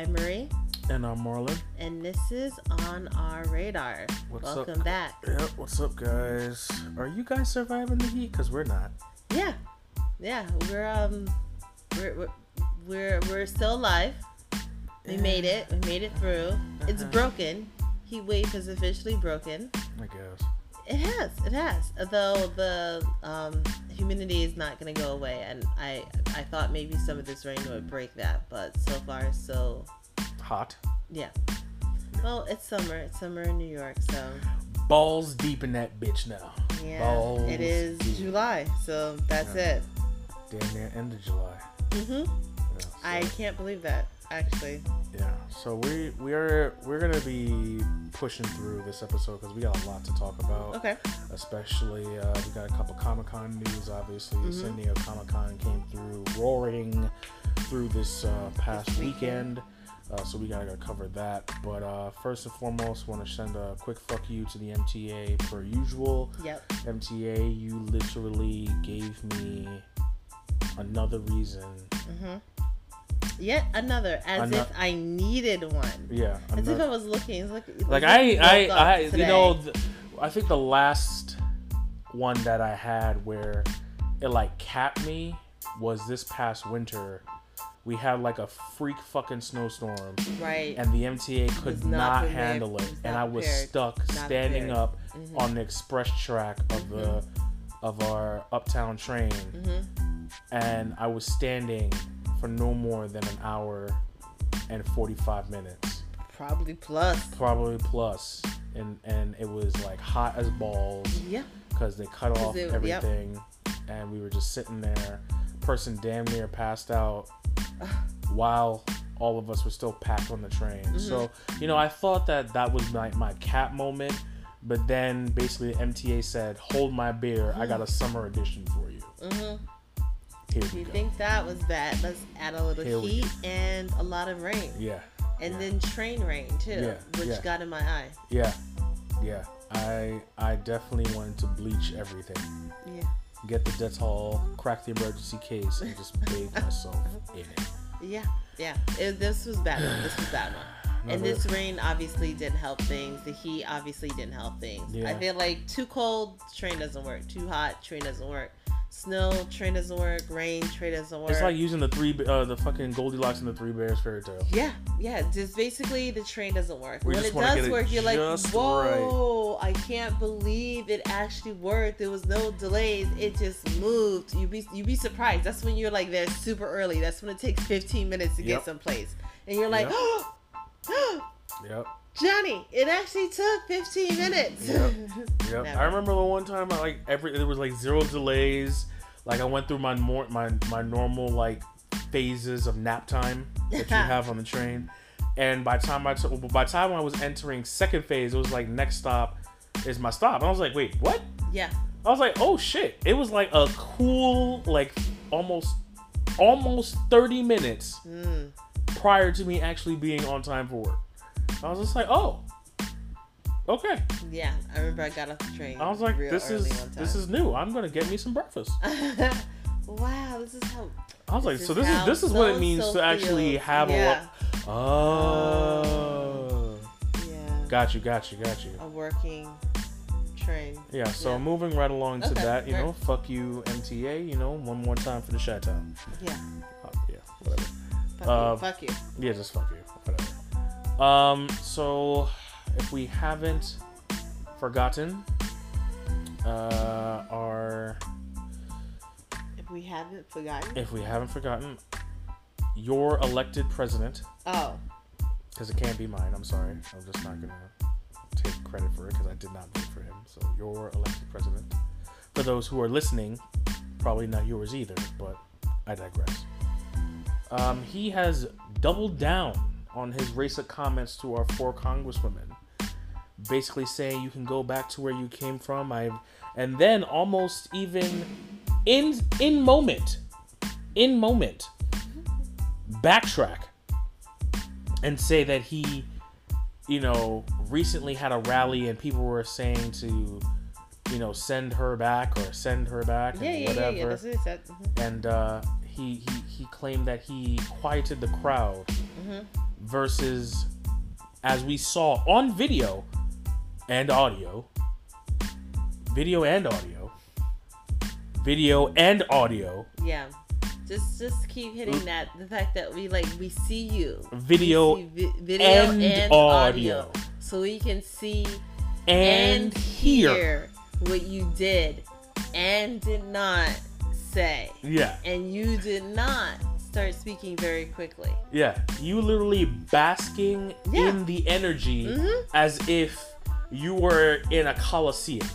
Hi. I'm Marie, And I'm Marlon. and this is On Our Radar. What's up? Welcome back. Yep, what's up, guys? Are you guys surviving the heat? Because we're not. Yeah, yeah. We're um, we're we're we're, we're still alive. We made it. We made it through. It's Uh-huh. broken. Heat wave is officially broken. I guess. It has. It has. Although the um, humidity is not going to go away, and I I thought maybe some of this rain would break that, but so far so Hot. yeah. Well, it's summer. It's summer in New York, so Balls deep in that bitch now. yeah. Balls it is deep. July, so that's Yeah. it. Damn near end of July. hmm Yeah, so, I can't believe that actually. yeah. So we we are we're gonna be pushing through this episode because we got a lot to talk about. Okay. Especially uh, we got a couple Comic Con news. Obviously, Mhm. San Diego Comic Con came through roaring through this uh, past This weekend. weekend. Uh, so we gotta cover that. But uh, first and foremost, want to send a quick fuck you to the MTA per usual. Yep. MTA, you literally gave me another reason. hmm Yet another, as Ano- if I needed one. Yeah, As if I was looking. Look, like I, I, I, you know, th- I think the last one that I had where it like capped me was this past winter. We had like a freak fucking snowstorm, right. and the MTA could not, not handle it, was and I was prepared. stuck Not standing prepared. up Mhm. on the express track of the of our uptown train, hmm and I was standing for no more than an hour and 45 minutes Probably plus. probably plus and and it was like hot as balls Yeah. because they cut off it- yep. everything and we were just sitting there person damn near passed out while all of us were still packed on the train Mm-hmm. so you know i thought that that was my, my cat moment but then basically mta said hold my beer i got a summer edition for you hmm here If we you go think that was that, let's add a little Here heat and a lot of rain. yeah And yeah. then train rain too, Yeah, which yeah. got in my eye. yeah yeah i i definitely wanted to bleach everything Yeah. Get the Dettol, crack the emergency case, and just bathe myself in it. Yeah. Yeah. It, this was bad. one. This was bad one. And this rain obviously didn't help things. The heat obviously didn't help things. I feel like too cold, train doesn't work. Too hot, train doesn't work. Snow, train doesn't work. Rain, train doesn't work. It's like using the three, uh, the fucking Goldilocks and the Three Bears fairy tale. yeah, yeah. Just basically the train doesn't work. We when it does get it work, you're like, just whoa! I can't believe it actually worked. There was no delays. It just moved. You be you be surprised. That's when you're like there super early. That's when it takes 15 minutes to Yep. get someplace, and you're like, Yep. Yep, Johnny, it actually took 15 minutes. Yep. yep. I remember the one time, I, like every there was like zero delays. Like I went through my more my my normal like phases of nap time that you have on the train, and by time I t- by the time I was entering second phase, it was like next stop is my stop. And I was like, wait, what? yeah. I was like, oh shit. It was like a cool, like almost almost 30 minutes Mm. prior to me actually being on time for work. I was just like, oh. Okay. Yeah, I remember I got off the train. I was like, this is this is new. I'm gonna get me some breakfast. wow, this is how. I was like, so this is this is what it means to actually feels. have Yeah. a Oh Yeah. got you, got you, got you. A working train. Yeah, so Yeah. moving right along to Okay, that, you right. know, fuck you MTA, you know, one more time for the Chi Town. Yeah. Oh, yeah, whatever. Fuck Uh, you. Fuck you. Yeah, just fuck you. Um, so if we haven't forgotten, uh, our If we haven't forgotten. if we haven't forgotten, your elected president, oh. because it can't be mine. I'm sorry. I'm just not gonna take credit for it because I did not vote for him. So your elected president. For those who are listening, probably not yours either, but I digress. Um, he has doubled down on his racist comments to our four congresswomen, basically saying you can go back to where you came from. I, and then almost even in in moment, in moment, backtrack and say that he, you know, recently had a rally and people were saying to, you know, send her back or send her back Yeah, and yeah, whatever yeah, yeah. That's what it said. Mhm. and uh, he he he claimed that he quieted the crowd Mhm. Versus as we saw on video and audio video and audio video and audio Yeah. Just just keep hitting mm. that the fact that we like we see you. video see vi- video and and, audio. audio. So we can see and, and hear. hear what you did and did not say. yeah And you did not start speaking very quickly. yeah you literally basking Yeah. in the energy Mhm. as if you were in a coliseum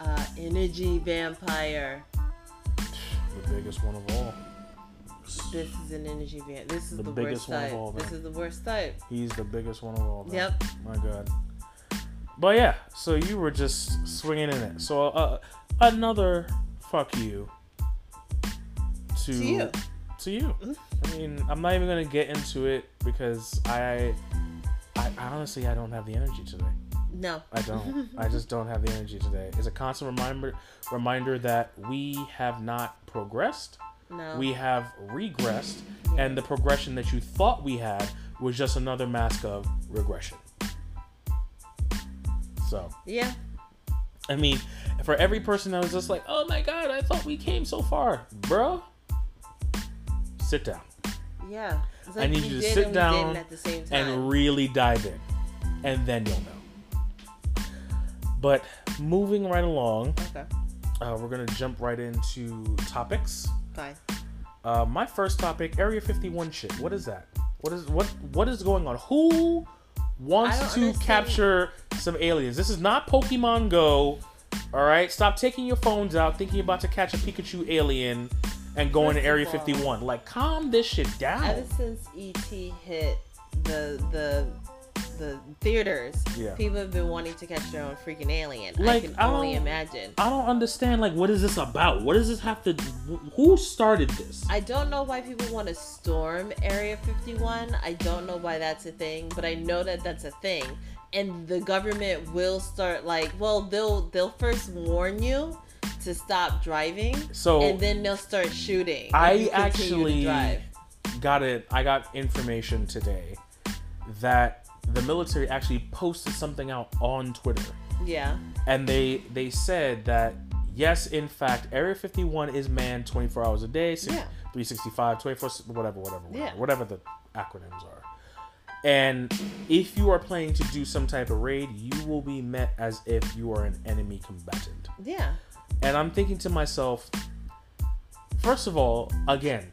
Uh, energy vampire. the biggest one of all This is an energy vampire. This is The the, biggest worst one of type. all, This is the worst type. he's the biggest one of all man. Yep. My God. But yeah, so you were just swinging in it. So uh, another fuck you to To you. To you. I mean, I'm not even gonna get into it because I, I, I honestly I don't have the energy today. No. I don't. I just don't have the energy today. It's a constant reminder reminder that we have not progressed. No. We have regressed, and the progression that you thought we had was just another mask of regression. So, yeah. I mean, for every person that was just like, "Oh my god, I thought we came so far, bro," sit down Yeah. It's I need you to sit down at the same time. and really dive in, and then you'll know. But moving right along, okay. uh, we're gonna jump right into topics. Fine. Uh, my first topic, Area 51 shit. What is that? What is what what is going on? Who wants to understand. capture some aliens? This is not Pokemon Go. All right, stop taking your phones out, thinking about to catch a Pikachu alien and going First to Area all- 51. Like, calm this shit down. Ever since ET hit the the the theaters, Yeah. people have been wanting to catch their own freaking alien. Like, I can I only imagine. I don't understand. Like, what is this about? What does this have to? Who started this? I don't know why people want to storm Area 51. I don't know why that's a thing, but I know that that's a thing. And the government will start like, well, they'll they'll first warn you to stop driving, So and then they'll start shooting. I you continue to actually drive. got it. I got information today that the military actually posted something out on Twitter, yeah, and they they said that yes, in fact, Area 51 is manned 24 hours a day, six- Yeah. 365, 24, whatever, whatever, whatever, Yeah. whatever the acronyms are. And if you are planning to do some type of raid, you will be met as if you are an enemy combatant. yeah. And I'm thinking to myself, first of all, again,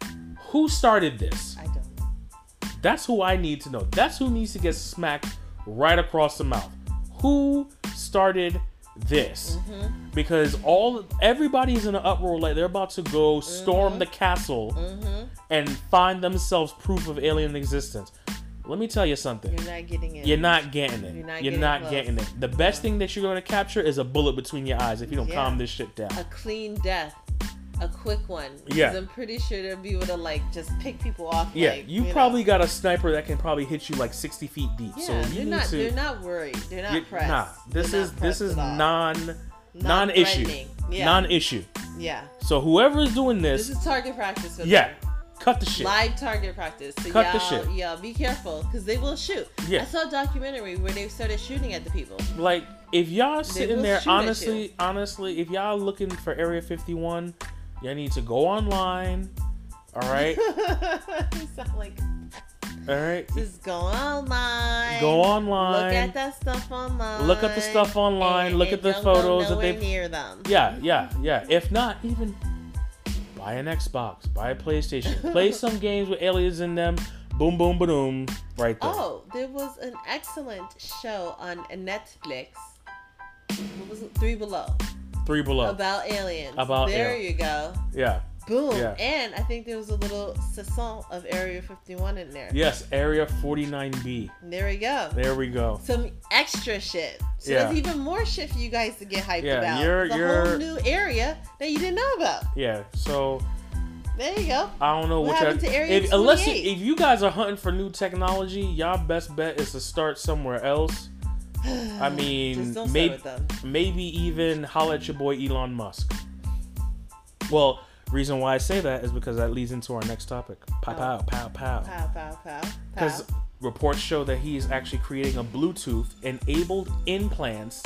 who started this? I don't know. That's who I need to know. That's who needs to get smacked right across the mouth. Who started this? Mm-hmm. Because all everybody's in an uproar like they're about to go storm the castle Mm-hmm. and find themselves proof of alien existence. Let me tell you something. You're not getting it. You're not getting it. You're not You're getting not getting it. The best thing that you're going to capture is a bullet between your eyes if you don't Yeah. calm this shit down. a clean death, a quick one. Yeah. I'm pretty sure they'll be able to like just pick people off. Yeah, like, you, know. probably got a sniper that can probably hit you like 60 feet deep. Yeah, so you they're need not. to. They're not worried. They're not you- pressed. Nah, this They're is this is non non issue. Yeah. non-issue. yeah. So whoever is doing this, This is target practice for yeah, them. Cut the shit. Live target practice. So Cut y'all, the shit. y'all be careful because they will shoot. Yeah. I saw a documentary where they started shooting at the people. Like if y'all sitting there, honestly, honestly, if y'all looking for Area 51, y'all need to go online. All right, sound like all right. just go online. Go online. Look at that stuff online. Look at the stuff online, and- look and at the photos that they- near them. Yeah, yeah, yeah. If not, even buy an Xbox, buy a PlayStation, play some games with aliens in them. Boom, boom, boom, right there. Oh, there was an excellent show on Netflix. What was it? Three Below Three below. about aliens. About there al- you go. yeah. Boom. Yeah. And I think there was a little saison of Area 51 in there. Yes, Area 49B. There we go. There we go. Some extra shit. So Yeah. there's even more shit for you guys to get hyped Yeah, about. you're- It's a you're- whole new area that you didn't know about. Yeah. So There you go. I don't know What what, happened to Area if unless you, if you guys are hunting for new technology, y'all best bet is to start somewhere else. I mean, maybe start with them. maybe even holla at your boy Elon Musk. Well, Reason why I say that is because that leads into our next topic. Pow Oh. pow pow pow. Pow, pow, pow. Because reports show that he is actually creating a Bluetooth enabled implants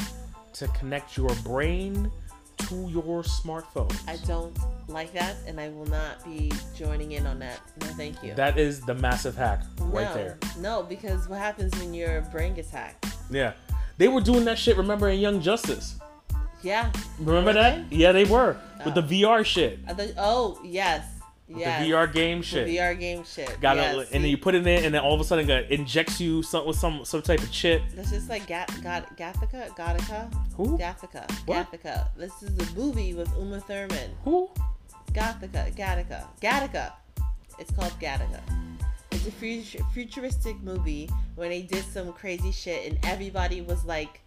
to connect your brain to your smartphone. I don't like that, and I will not be joining in on that. No, thank you. That is the massive hack right no, there. No, because what happens when your brain gets hacked? Yeah. They were doing that shit, remember, in Young Justice. Yeah. Remember Were that? Yeah, they were. With the Oh. VR shit. Uh, I thought, oh, yes. Yes. The VR game shit. The. VR game shit. Got yes, it, and then you put it in, and then all of a sudden it injects you some, with some some type of chip. That's just like Gat, Gat, Gathica? Gattaca? Who? Gathica. What? Gathica. This is a movie with Uma Thurman. Who? Gothica. Gattaca. Gattaca. It's called Gattaca. It's a futuristic movie where they did some crazy shit and everybody was like,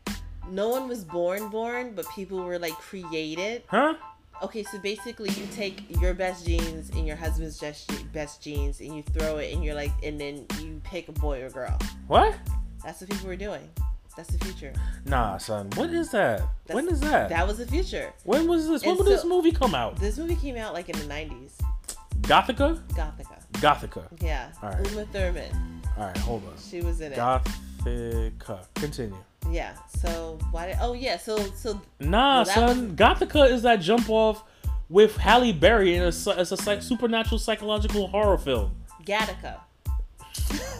no one was born born, but people were like created. Huh? Okay, so basically you take your best genes and your husband's best best genes and you throw it and you're like, and then you pick a boy or girl. What? That's what people were doing. That's the future. Nah, son. What is that? when is that? That was the future. when was this? When And did this movie come out? This movie came out like in the 90s. Gothica? Gothica. Gothica. Yeah. All right. Uma Thurman. All right, hold on. She was in it. Gothica. Continue. Yeah. So why did? Oh yeah. So so Nah, Well, son. Gothica is that jump off with Halle Berry in a, it's a psych- supernatural psychological horror film. Gattaca.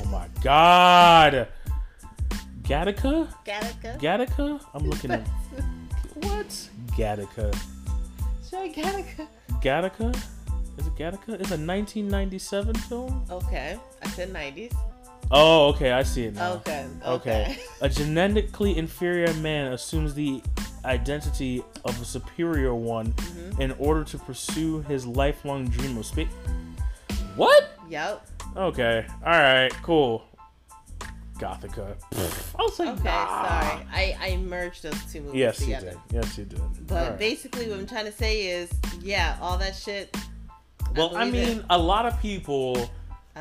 Oh my god. Gattaca? Gattaca. Gattaca? I'm looking at what? Gattaca. Sure, Gattaca. Gattaca? Is it Gattaca? It's a 1997 film. Okay. I said 90s. Oh, okay, I see it now. Okay. Okay. Okay. A genetically inferior man assumes the identity of a superior one Mm-hmm. in order to pursue his lifelong dream of space. What? Yep. Okay. All right. Cool. Gothica. Pfft. I was like, Okay. nah. Sorry. I I merged those two movies Yes, you did. Yes, you did. But right. basically, what I'm trying to say is, yeah, all that shit. well, I, it. mean, a lot of people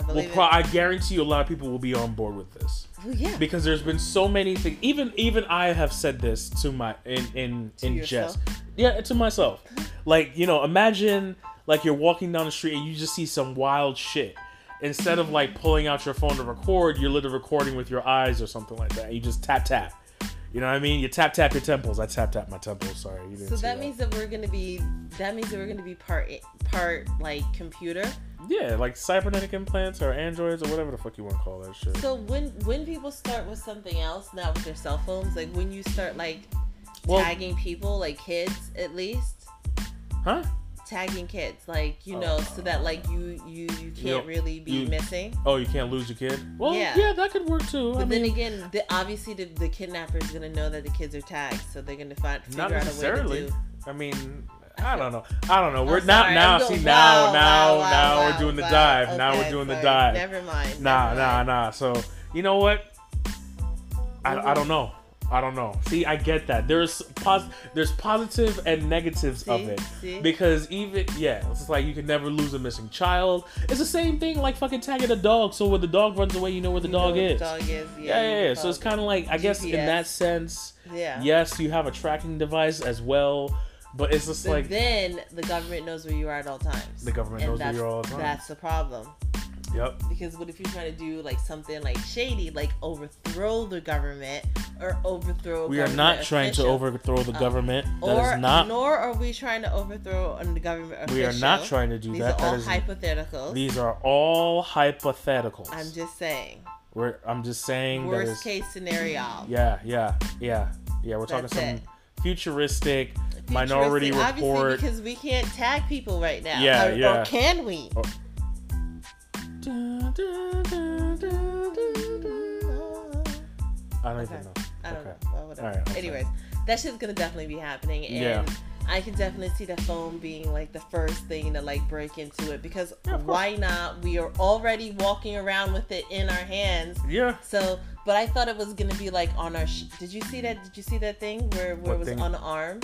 I will. Pro-. I guarantee you, a lot of people will be on board with this Well, yeah. because there's been so many things. Even even I have said this to my in in To in yourself? jest. Yeah, to myself. Like you know, imagine like you're walking down the street and you just see some wild shit. Instead of like pulling out your phone to record, you're literally recording with your eyes or something like that. You just tap tap. You know what I mean? You tap tap your temples. I tap tap my temples. Sorry, you didn't So see that means that we're gonna be. That means that we're gonna be part part like computer. yeah, like cybernetic implants or androids or whatever the fuck you want to call that shit. So when when people start with something else, not with their cell phones, like when you start like Well- tagging people, like kids at least, Huh? Tagging kids, like you know, so that like you you you can't really be you- missing. Oh, you can't lose your kid. Well, yeah, Yeah. that could work too. But I then mean, again, the, obviously the, the kidnapper is gonna know that the kids are tagged, so they're gonna find figure not out a way necessarily. to do. I mean, I don't know. I don't know. We're I'm now sorry, now I'm see going- now wow, now wow, now wow, we're doing the wow. dive. now we're Okay, doing the sorry. dive. Never mind. Nah, never nah, mind. nah. So you know what? I, I don't know. I don't know. See, I get that. There's pos- there's positive and negatives of it. See? Because even yeah, it's like you can never lose a missing child. It's the same thing like fucking tagging a dog. So when the dog runs away, you know where the You dog is. the Dog is. Yeah. yeah, yeah, yeah. So it's kind of like I guess in that sense, yeah. yes, you have a tracking device as well, but it's just But like then the government knows where you are at all times. The government knows where you are all the time. That's the problem. Yep. Because what if you're trying to do like something like shady, like overthrow the government or overthrow? We are not trying to overthrow the Uh, government. That or is not. nor are we trying to overthrow the government we are not trying to do These that. are all That is. hypotheticals. These are all hypotheticals. I'm just saying. We're, I'm just saying Worst is. case scenario. Yeah, yeah, yeah, yeah. We're talking That's some it. futuristic, minority report. Obviously, because we can't tag people right now. Yeah, or, yeah. Or can we? Or- I don't Okay. even know. I don't Okay. know. Well, whatever. Alright, okay. Anyways, that shit's gonna definitely be happening, and Yeah. I can definitely see the phone being like the first thing to like break into it because Yeah, why not? We are already walking around with it in our hands. Yeah. So, but I thought it was gonna be like on our. Sh- Did you see that? Did you see that thing where where What it was thing? on the arm?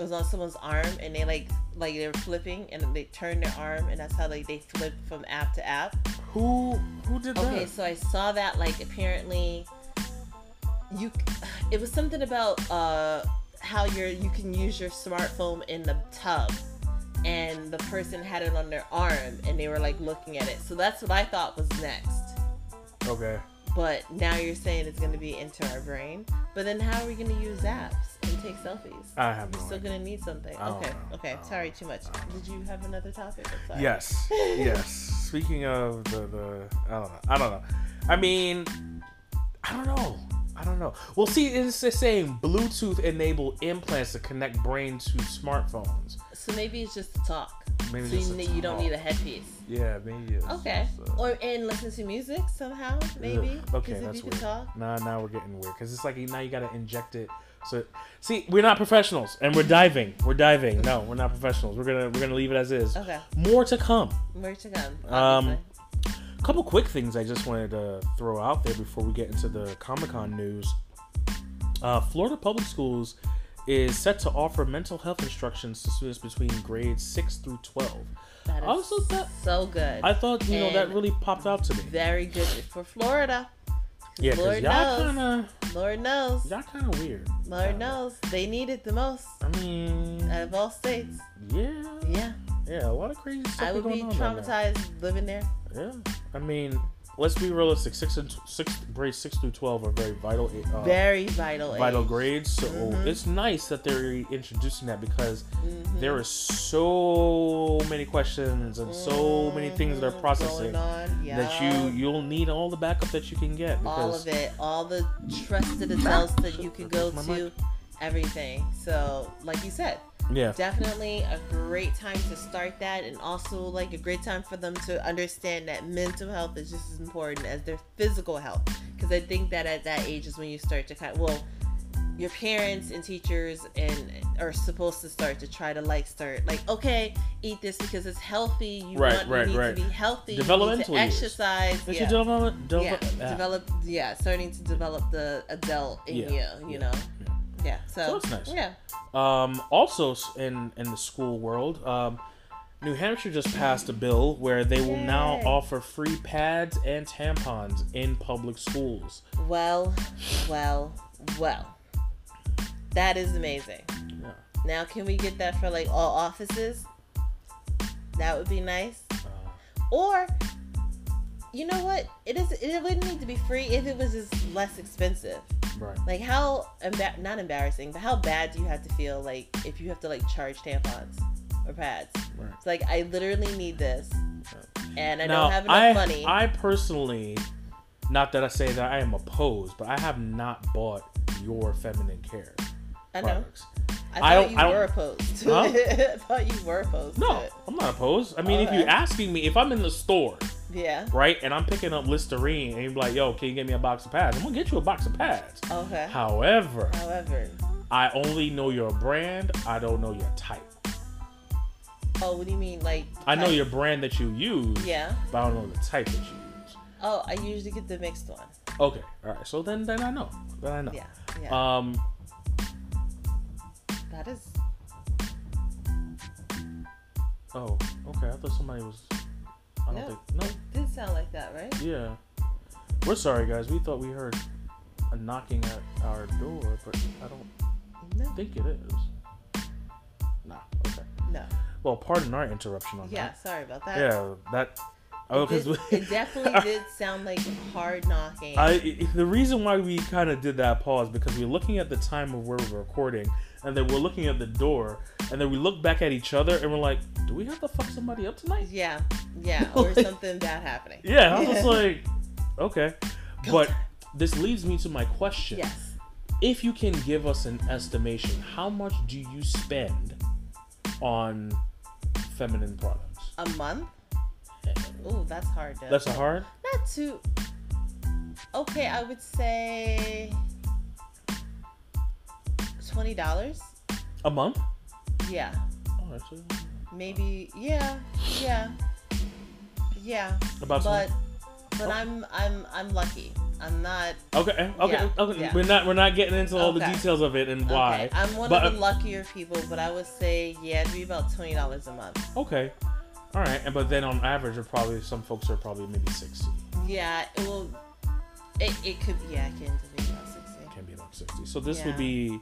It was on someone's arm, and they like like they were flipping, and they turned their arm, and that's how like they flipped from app to app. Who who did Okay, that? Okay, so I saw that like apparently you it was something about uh how you're you can use your smartphone in the tub and the person had it on their arm and they were like looking at it. So that's what I thought was next. Okay. But now you're saying it's going to be into our brain. But then how are we going to use apps and take selfies? I have no We're still going to need something. Okay. know. Okay. Sorry, too much. I don't know. Did you have another topic? Yes. yes. Speaking of the, the I don't know. I don't know. I mean, I don't know. I don't know. Well, see, it's the same Bluetooth enable implants to connect brain to smartphones. So maybe it's just to talk. Maybe so you, you don't need a headpiece. Yeah, maybe. Okay. Or and listen to music somehow, maybe. Ugh, Okay, that's you weird. talk. Nah, now we're getting weird because it's like now you gotta inject it. So, see, we're not professionals, and we're diving. We're diving. No, we're not professionals. We're gonna we're gonna leave it as is. Okay. More to come. More to come? Um, obviously. A couple quick things I just wanted to throw out there before we get into the Comic Con news. Uh, Florida Public Schools is set to offer mental health instructions to students between grades six through twelve. that is also that- so good. I thought you know that really popped out to me. Very good for Florida. Yeah, Lord y'all knows. kind of Lord knows. y'all kind of weird. Lord Kinda. knows. They need it the most I mean, out of all states. yeah, Yeah. yeah, a lot of crazy stuff. I would be traumatized living there. Yeah, I mean, let's be realistic. Six and six grades six through twelve are very vital. Uh, Very vital. vital age. grades. So Mhm. it's nice that they're introducing that because Mhm. there are so many questions and so many things that are processing. Yeah. that you you'll need all the backup that you can get all of it, all the trusted adults that you can go to, everything. So, like you said, yeah definitely a great time to start that, and also like a great time for them to understand that mental health is just as important as their physical health. Because I think that at that age is when you start to kind of, well. Your parents and teachers and are supposed to start to try to like start like okay eat this because it's healthy you Right, want right, you need right. to be healthy you need Developmental to exercise yeah should develop, yeah, develop uh, develop. Yeah, starting to develop the adult in Yeah, you. You yeah, know. Yeah. So, So it's nice. Yeah. Um, also, in in the school world, um, New Hampshire just passed a bill where they will now offer free pads and tampons in public schools. Well, well, well. That is amazing. Yeah. Now, can we get that for like all offices? That would be nice. Uh, Or, you know what? It is. It wouldn't need to be free if it was just less expensive. Right. Like how emba- not embarrassing, but how bad do you have to feel like if you have to like charge tampons or pads? Right. It's like I literally need this, and I now, don't have enough I, money. I personally, not that I say that I am opposed, but I have not bought your feminine care I know. products. I I thought don't- you I don't- were opposed Huh? I thought you were opposed No. I'm not opposed. I mean, if Okay. you're asking me, if I'm in the store, Yeah. right, and I'm picking up Listerine, and you're like, "Yo, can you get me a box of pads?" I'm gonna get you a box of pads. Okay. However, However, I only know your brand. I don't know your type. oh, what do you mean, like? I know type? your brand that you use, Yeah. but I don't know the type that you use. Oh, I usually get the mixed one. Okay, all right. So then, then I know. Then I know. Yeah. Yeah. Um, that is. Oh, okay. I thought somebody was. I don't No. think. No. It did sound like that, right? Yeah. We're sorry, guys. We thought we heard a knocking at our door, but I don't No. think it is. Nah. Okay. No. Well, pardon our interruption on that. Yeah. Sorry about that. Yeah. That. Oh, because did- it definitely did sound like hard knocking. I the reason why we kind of did that pause because we're looking at the time of where we're recording, and then we're looking at the door, and then we look back at each other, and we're like, "Do we have to fuck somebody up tonight?" yeah. Yeah. Or something bad happening. Yeah, I was like, okay. Go But time. this leads me to my question. Yes. If you can give us an estimation, how much do you spend on feminine products? A month? Eh. Ooh, that's hard. That's hard. Not too. Okay, I would say twenty dollars. A month? Yeah, Oh, that's a- maybe. Yeah, yeah, yeah. about But 20 but oh. I'm I'm I'm lucky. I'm not. Okay, okay, Yeah, okay. yeah. We're not we're not getting into all the details of it and why. Okay, I'm one But- of the luckier people, but I would say yeah, it'd be about twenty dollars a month. Okay. All right, and but then on average, are probably some folks are probably maybe sixty. Yeah, it will. It, it could yeah, it can be about sixty. It Can be about sixty. So this Yeah. would be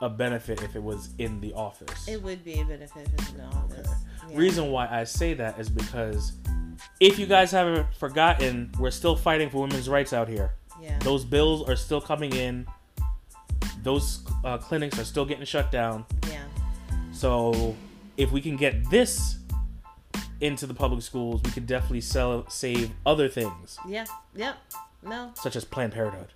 a benefit if it was in the office. It would be a benefit if it's in the office. Yeah. Reason why I say that is because if you guys haven't forgotten, we're still fighting for women's rights out here. Yeah. Those bills are still coming in. Those uh, clinics are still getting shut down. Yeah. So if we can get this into the public schools, we could definitely sell save other things, Yeah. Yep. No. such as Planned Parenthood.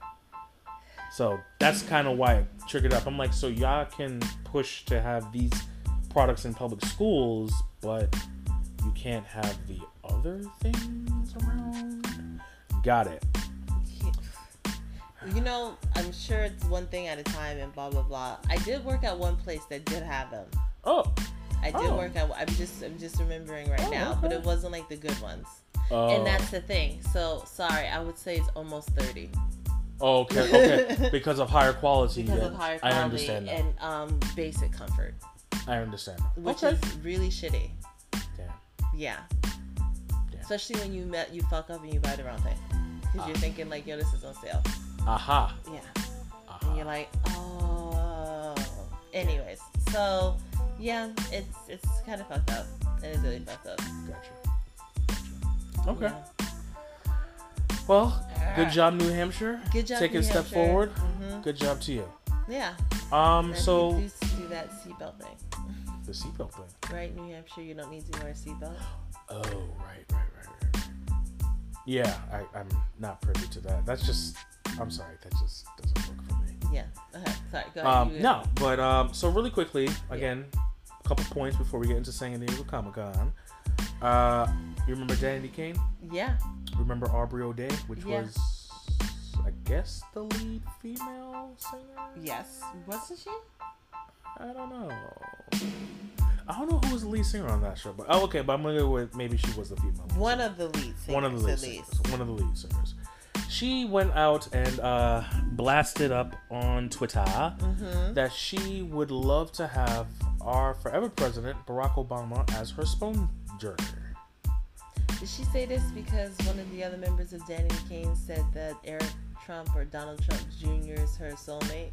So that's kind of why it triggered up. I'm like, so y'all can push to have these products in public schools, but you can't have the other things around. Got it. You know, I'm sure it's one thing at a time and blah blah blah. I did work at one place that did have them. Oh, I did Oh. work at. I'm just I'm just remembering right Oh, now, but it wasn't like the good ones. oh. And that's the thing. So sorry, I would say it's almost thirty Oh, okay, okay. because of higher quality. because of higher I quality understand that. and um basic comfort, I understand. which okay. is really shitty. Damn. Yeah. Yeah. Especially when you met you fuck up and you buy the wrong thing. Because Ah. you're thinking like, yo, this is on sale. Aha. Yeah. Aha. And you're like, oh. Anyways, so yeah, it's it's kind of fucked up. It is really fucked up. Gotcha. Gotcha. Okay. Yeah. Well, good job, New Hampshire. Good job. Taking New a step Hampshire. forward. Mhm. Good job to you. Yeah. Um, And so do, do that seatbelt thing, the seatbelt thing. right? New Hampshire, you don't need to wear a seatbelt. Oh, right, right, right, right. Yeah, I, I'm not privy to that. That's just. I'm sorry. That just doesn't work for me. Yeah. Okay. Sorry. Go ahead. Um, You- no, but um, so really quickly, again, a couple points before we get into San Diego Comic Con. Uh, you remember Danity Kane? Yeah. Remember Aubrey O'Day, which Yeah. was, I guess, the lead female singer. Yes. Wasn't she? I don't know. I don't know who was the lead singer on that show, but oh, okay, but I'm gonna go with maybe she was the female. One of the lead singers. one of the lead singers. least. One of the lead singers. She went out and uh, blasted up on Twitter Mm-hmm. that she would love to have our forever president Barack Obama as her sponger. Did she say this because one of the other members of Danity Kane said that Eric Trump or Donald Trump Jr. is her soulmate?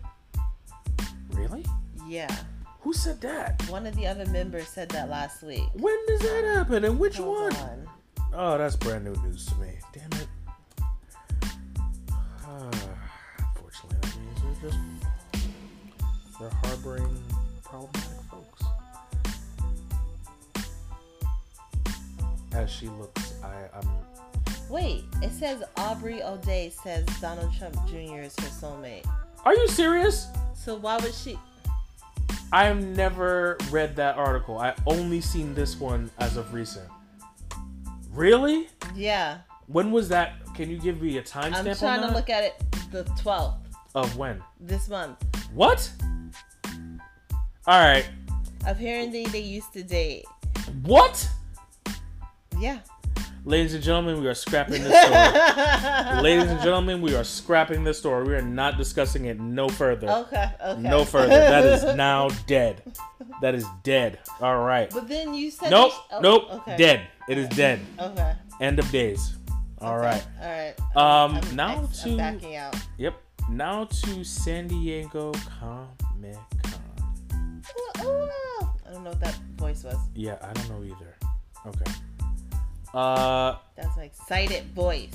Really? Yeah. Who said that? One of the other members said that last week. When does that happen? And which Hold one? on. Oh, that's brand new news to me. Damn it. Unfortunately, that means they're just they're harboring problematic As she looks, I, I'm Wait, it says Aubrey O'Day says Donald Trump Jr. is her soulmate. Are you serious? So why would she? I've never read that article. I only seen this one as of recent. Really? Yeah, When was that? Can you give me a timestamp I'm on trying to that? look at it. The 12th of when? this month. What? All right. Apparently, they used to date. What? Yeah. Ladies and gentlemen, we are scrapping this story. Ladies and gentlemen, we are scrapping this story. We are not discussing it no further. Okay. Okay. No further. That is now dead. That is dead. All right. But then you said. Nope. they- oh, nope. Okay. Dead. It is dead. Okay. End of days. All okay, right. All right. Um, I'm, now I'm, to- I'm backing out. Yep. Now to San Diego Comic Con. I don't know what that voice was. Yeah, I don't know either. Okay. Uh, That's my excited voice.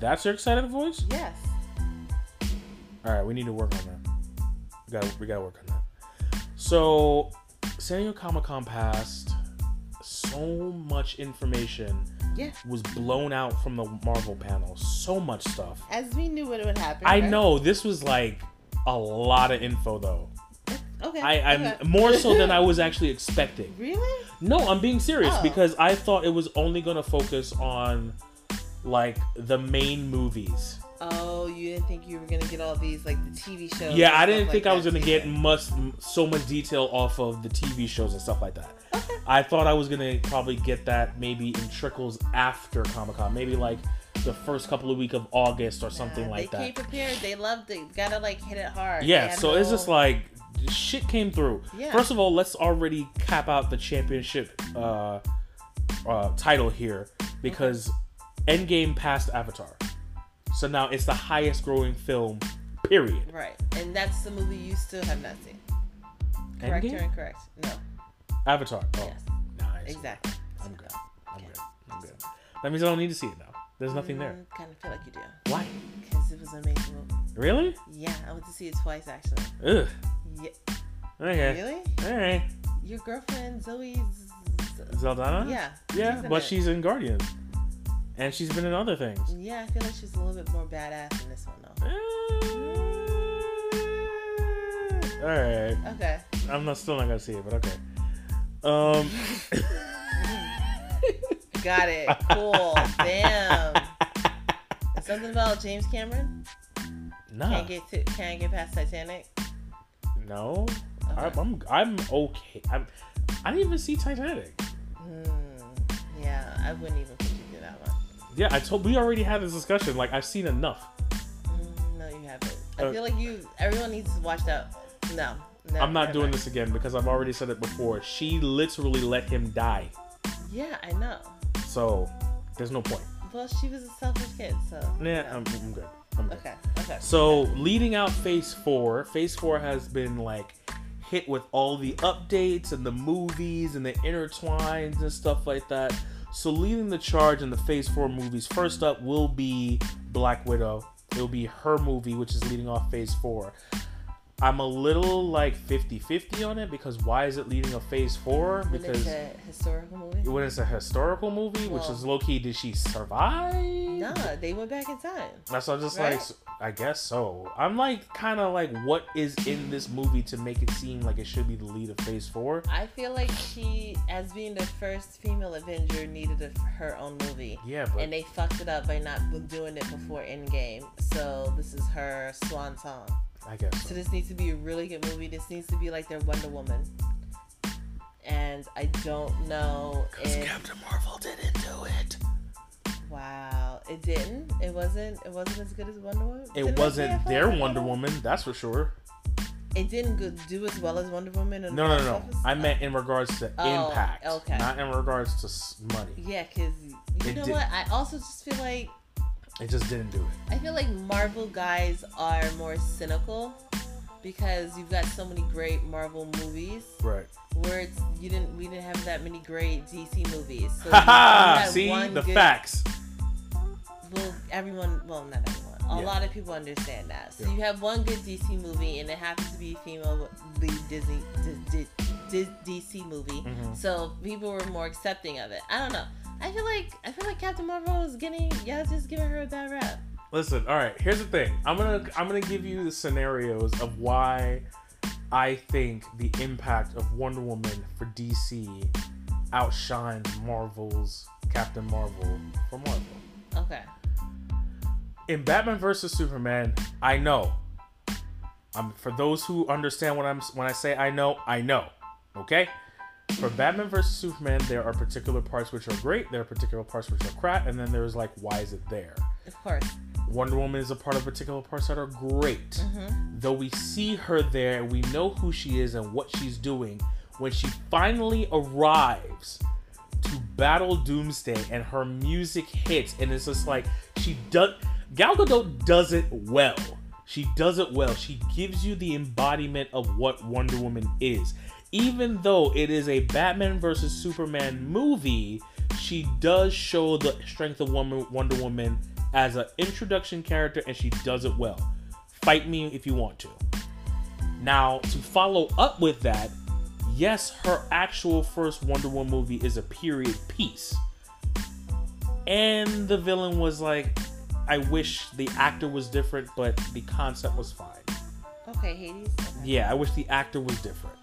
that's your excited voice. Yes. All right, we need to work on that. We got we got to work on that. So, San Diego Comic Con passed. So much information Yeah. was blown out from the Marvel panel. So much stuff. As we knew what would happen. I right? know this was like a lot of info though. Okay. I, I'm okay. more so than I was actually expecting. Really? No, I'm being serious Oh. because I thought it was only gonna focus on like the main movies. Oh, you didn't think you were gonna get all these like the TV shows? Yeah, I didn't like think I was gonna too. get much so much detail off of the TV shows and stuff like that. Okay. I thought I was gonna probably get that maybe in trickles after Comic Con, maybe like the first couple of week of August or something Nah, like they that. came prepared. They loved it. Gotta like hit it hard. Yeah, They so it's just like shit came through. Yeah. First of all, let's already cap out the championship uh, uh, title here because Endgame passed Avatar, so now it's the highest growing film Period. Right. And that's the movie you still have not seen. Correct Endgame? or incorrect? No. Avatar. Oh, Yes. nice. Exactly. I'm good. I'm good. I'm good. That means I don't need to see it now. There's nothing there. Mm, I Kind of feel like you do. Why? Because it was an amazing movie. Really? Yeah, I went to see it twice actually. Ugh. Yeah. Okay. Really? All right. Your girlfriend Zoe's. Uh, Saldana? Yeah. Yeah, in but it. she's in Guardians. And she's been in other things. Yeah, I feel like she's a little bit more badass in this one though. Uh, All right. Okay. I'm not still not gonna see it, but okay. Um. Got it. Cool. Damn. Something about James Cameron? Nah. Can't get to, can't get past Titanic. No. Okay. I'm, I'm I'm okay. I'm. I didn't even see Titanic. Hmm. Yeah, I wouldn't even put you through that one. Yeah, I told. We already had this discussion. Like I've seen enough. Mm, no, you haven't. I Uh, feel like you. Everyone needs to watch that. No. no I'm not doing this again because I've already said it before. She literally let him die. Yeah, I know. So there's no point. Well, she was a selfish kid, so. Yeah. I'm, I'm good. I'm good. Okay. Okay. So leading out phase four, phase four has been like hit with all the updates and the movies and the intertwines and stuff like that. So leading the charge in the phase four movies, first up will be Black Widow. It'll be her movie, which is leading off phase four. I'm a little like 50-50 on it because why is it leading a phase four? When Because it's a historical movie. when it's a historical movie, which is low key, did she survive? Nah, they went back in time. That's why I'm just Right? like, I guess so. I'm like, kind of like, what is in this movie to make it seem like it should be the lead of Phase Four? I feel like she, as being the first female Avenger, needed a, her own movie. Yeah, but And they fucked it up by not doing it before Endgame. So this is her swan song. I guess So so. this needs to be a really good movie. This needs to be like their Wonder Woman. And I don't know if Captain Marvel didn't do it. wow, it didn't. It wasn't. It wasn't as good as Wonder Woman. It Didn't wasn't it their felt like Wonder Woman, that's for sure. It didn't go, do as well as Wonder Woman. in No, the no, no. office? I meant in regards to Oh, impact, okay. not in regards to money. Yeah, because you It know did- what? I also just feel like It just didn't do it. I feel like Marvel guys are more cynical because you've got so many great Marvel movies Right. where it's you didn't we didn't have that many great DC movies. So you- Haha! you had See the good- facts. Well, everyone, well, not everyone. A Yeah. lot of people understand that. So Yeah. you have one good DC movie, and it happens to be a female lead Disney Dis, Dis, DC movie. Mhm. So people were more accepting of it. I don't know. I feel like I feel like Captain Marvel is getting y'all just giving her a bad rap. Listen, all right. Here's the thing. I'm gonna I'm gonna give you the scenarios of why I think the impact of Wonder Woman for DC outshines Marvel's Captain Marvel for Marvel. Okay. In Batman vs Superman, I know. Um, for those who understand what I'm when I say I know, I know. Okay. For Batman vs Superman, there are particular parts which are great. There are particular parts which are crap, and then there's like, why is it there? Of course. Wonder Woman is a part of particular parts that are great. Mm-hmm. Though we see her there, we know who she is and what she's doing. When she finally arrives to battle Doomsday and her music hits, and it's just like she does. Gal Gadot does it well. She does it well. She gives you the embodiment of what Wonder Woman is. Even though it is a Batman versus Superman movie, she does show the strength of Woman, Wonder Woman as an introduction character, and she does it well. Fight me if you want to. Now, to follow up with that, yes, her actual first Wonder Woman movie is a period piece. And the villain was like, I wish the actor was different, but the concept was fine. Okay, Hades. Okay. Yeah, I wish the actor was different.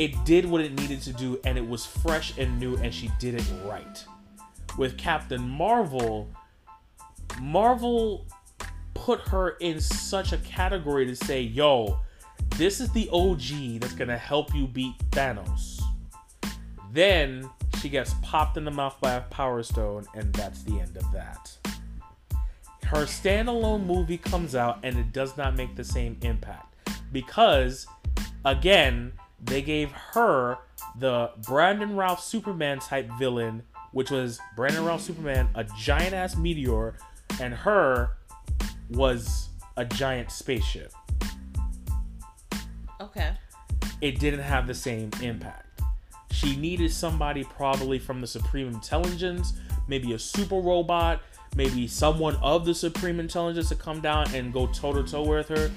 It did what it needed to do, and it was fresh and new, and she did it right. With Captain Marvel, Marvel put her in such a category to say, yo, this is the OG that's gonna help you beat Thanos. Then she gets popped in the mouth by a power stone, and that's the end of that. Her standalone movie comes out, and it does not make the same impact because, again, they gave her the Brandon Routh Superman type villain, which was Brandon Routh Superman, a giant ass meteor, and her was a giant spaceship. Okay. It didn't have the same impact. She needed somebody probably from the Supreme Intelligence, maybe a super robot, maybe someone of the Supreme Intelligence to come down and go toe to toe with her.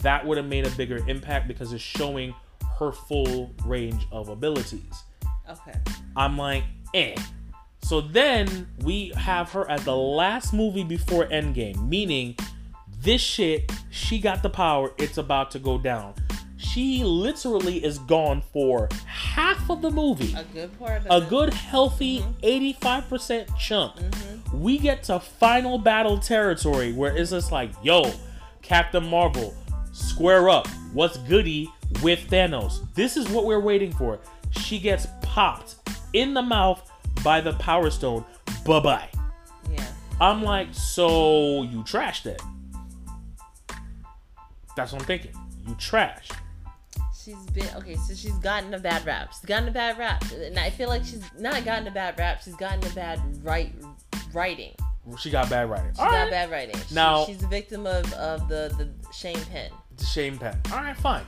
That would have made a bigger impact because it's showing her full range of abilities. Okay. I'm like, eh. So then we have her at the last movie before Endgame, meaning this shit, she got the power, it's about to go down. She literally is gone for half of the movie. A good part of A it. good, healthy 85% chunk. We get to final battle territory where it's just like, yo, Captain Marvel, square up. What's goody with Thanos? This is what we're waiting for. She gets popped in the mouth by the Power Stone. Bye bye. Yeah. I'm like, so you trashed it. That's what I'm thinking. You trash. She's been okay, so she's gotten a bad rap. She's gotten a bad rap, and I feel like she's not gotten a bad rap. She's gotten a bad right writing. She got bad writing. She All got right. bad writing. She- Now- she's a victim of of the the Shane Penn. Shame pen. All right, fine.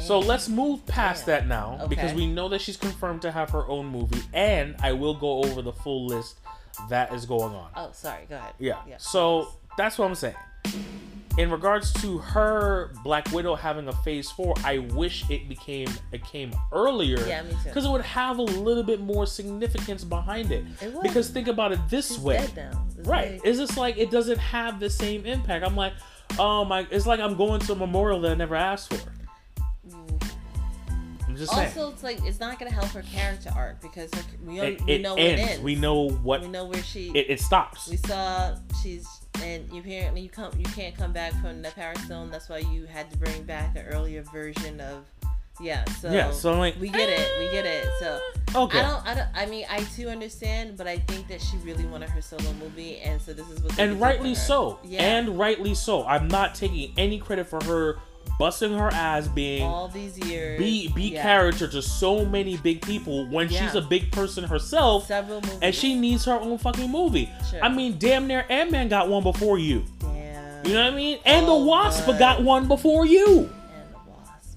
So let's move past Damn. that now because we know that she's confirmed to have her own movie, and I will go over the full list that is going on. Oh, sorry. Go ahead. Yeah. Yeah so that's what I'm saying. In regards to her Black Widow having a phase four, I wish it became it came earlier. Yeah, me too. Because it would have a little bit more significance behind it. It would. Because think about it this she's way. dead now. It's Right. like- It's just like it doesn't have the same impact. I'm like, oh my it's like I'm going to a memorial that I never asked for. Mm. I'm just saying. also, it's like it's not gonna help her character arc because her, we, It, we it know ends. it ends. We know what we know where she. it, it stops. we saw she's and you apparently you come you can't come back from the Power Stone. That's why you had to bring back an earlier version of. Yeah. So. yeah, so I'm like we get it. We get it. So. Okay. I don't, I don't. I mean, I too understand, but I think that she really wanted her solo movie, and so this is what. and could do for rightly so. Yeah. And rightly so. I'm not taking any credit for her busting her ass being all these years. be be yeah. character to so many big people when she's a big person herself and she needs her own fucking movie. Sure. I mean, damn near Ant Man got one before you. You know what I mean? And Oh, the Wasp got one before you.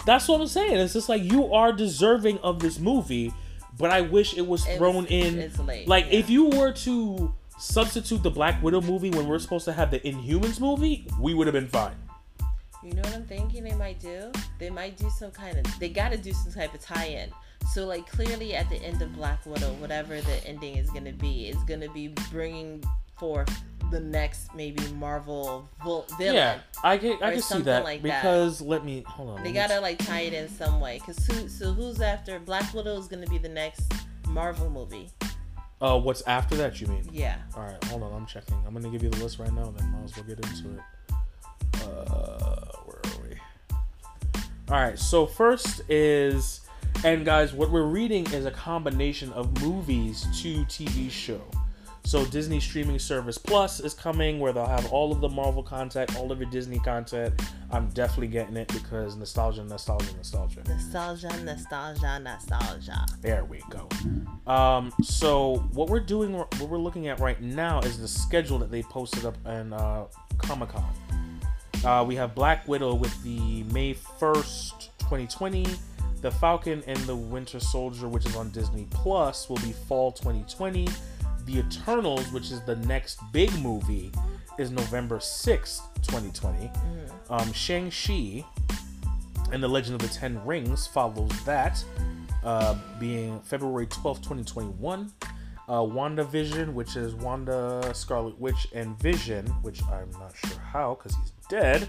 And the Wasp. That's what I'm saying. It's just like you are deserving of this movie, but I wish it was thrown was- in. it's late, like yeah. if you were to substitute the Black Widow movie when we're supposed to have the Inhumans movie, we would have been fine. You know what I'm thinking they might do? They might do some kind of. They got to do some type of tie-in. So like clearly at the end of Black Widow, whatever the ending is gonna be, is gonna be bringing forth the next maybe Marvel villain. Yeah, I can I can see that like that. because let me hold on. They gotta like tie it in some way. Cause who, so who's after Black Widow is gonna be the next Marvel movie? Uh, what's after that? You mean? Yeah. All right, hold on. I'm checking. I'm gonna give you the list right now. Then might as well get into it. Uh, where are we? All right. So first is, and guys, what we're reading is a combination of movies to TV show. So Disney streaming service Plus is coming, where they'll have all of the Marvel content, all of your Disney content. I'm definitely getting it because nostalgia, nostalgia, nostalgia. Nostalgia, nostalgia, nostalgia. There we go. Um, so what we're doing, what we're looking at right now is the schedule that they posted up in uh, Comic Con. Uh, we have Black Widow with the May first, 2020. The Falcon and the Winter Soldier, which is on Disney Plus, will be fall 2020. The Eternals, which is the next big movie, is November 6th, 2020. Um, Shang-Chi and the Legend of the Ten Rings follows that, uh, being February 12th, 2021. Uh, WandaVision, which is Wanda, Scarlet Witch, and Vision, which I'm not sure how because he's dead,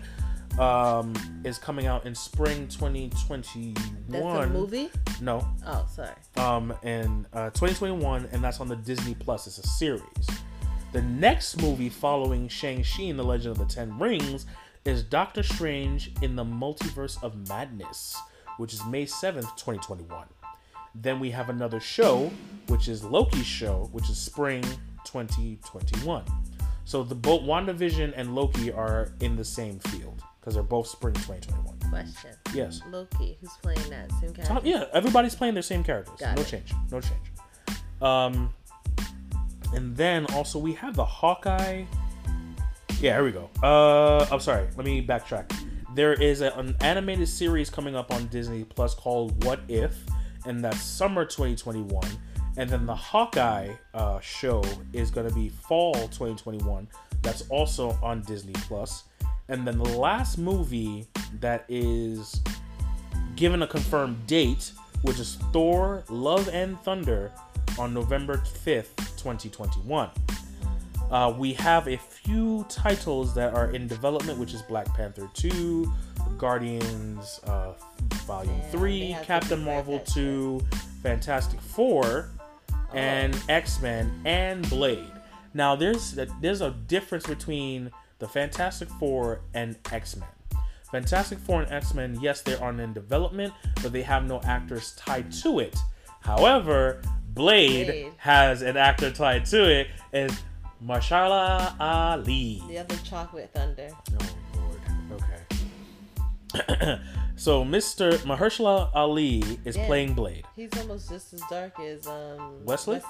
um, is coming out in spring 2021. That's a movie? No, Oh, sorry. um, in uh, 2021, and that's on the Disney Plus. It's a series. The next movie following Shang-Chi and the Legend of the Ten Rings is Doctor Strange in the Multiverse of Madness, which is May 7th, 2021. Then we have another show, which is Loki's show, which is spring 2021. So the both WandaVision and Loki are in the same field because they're both spring 2021. Question. Yes. Loki, who's playing that? Same character? Tom, yeah, everybody's playing their same characters. Got no it. change. No change. Um, and then also we have the Hawkeye Yeah, here we go. Uh, I'm sorry. Let me backtrack. There is a, an animated series coming up on Disney Plus called What If, and that's summer 2021. And then the Hawkeye uh, show is going to be fall 2021. That's also on Disney Plus. And then the last movie that is given a confirmed date, which is Thor: Love and Thunder, on November 5th, 2021. Uh, we have a few titles that are in development, which is Black Panther 2, Guardians uh, Volume Yeah, 3, they have to Captain Marvel that 2, Fantastic Four, and Oh. X Men and Blade. Now, there's a, there's a difference between the Fantastic Four and X Men. Fantastic Four and X Men, yes, they are in development, but they have no actors tied to it. However, Blade, Blade. has an actor tied to it, is Mahershala Ali. The other chocolate thunder. Oh Lord. Okay. so Mr. Mahershala Ali is Yeah. playing Blade. He's almost just as dark as um Wesley?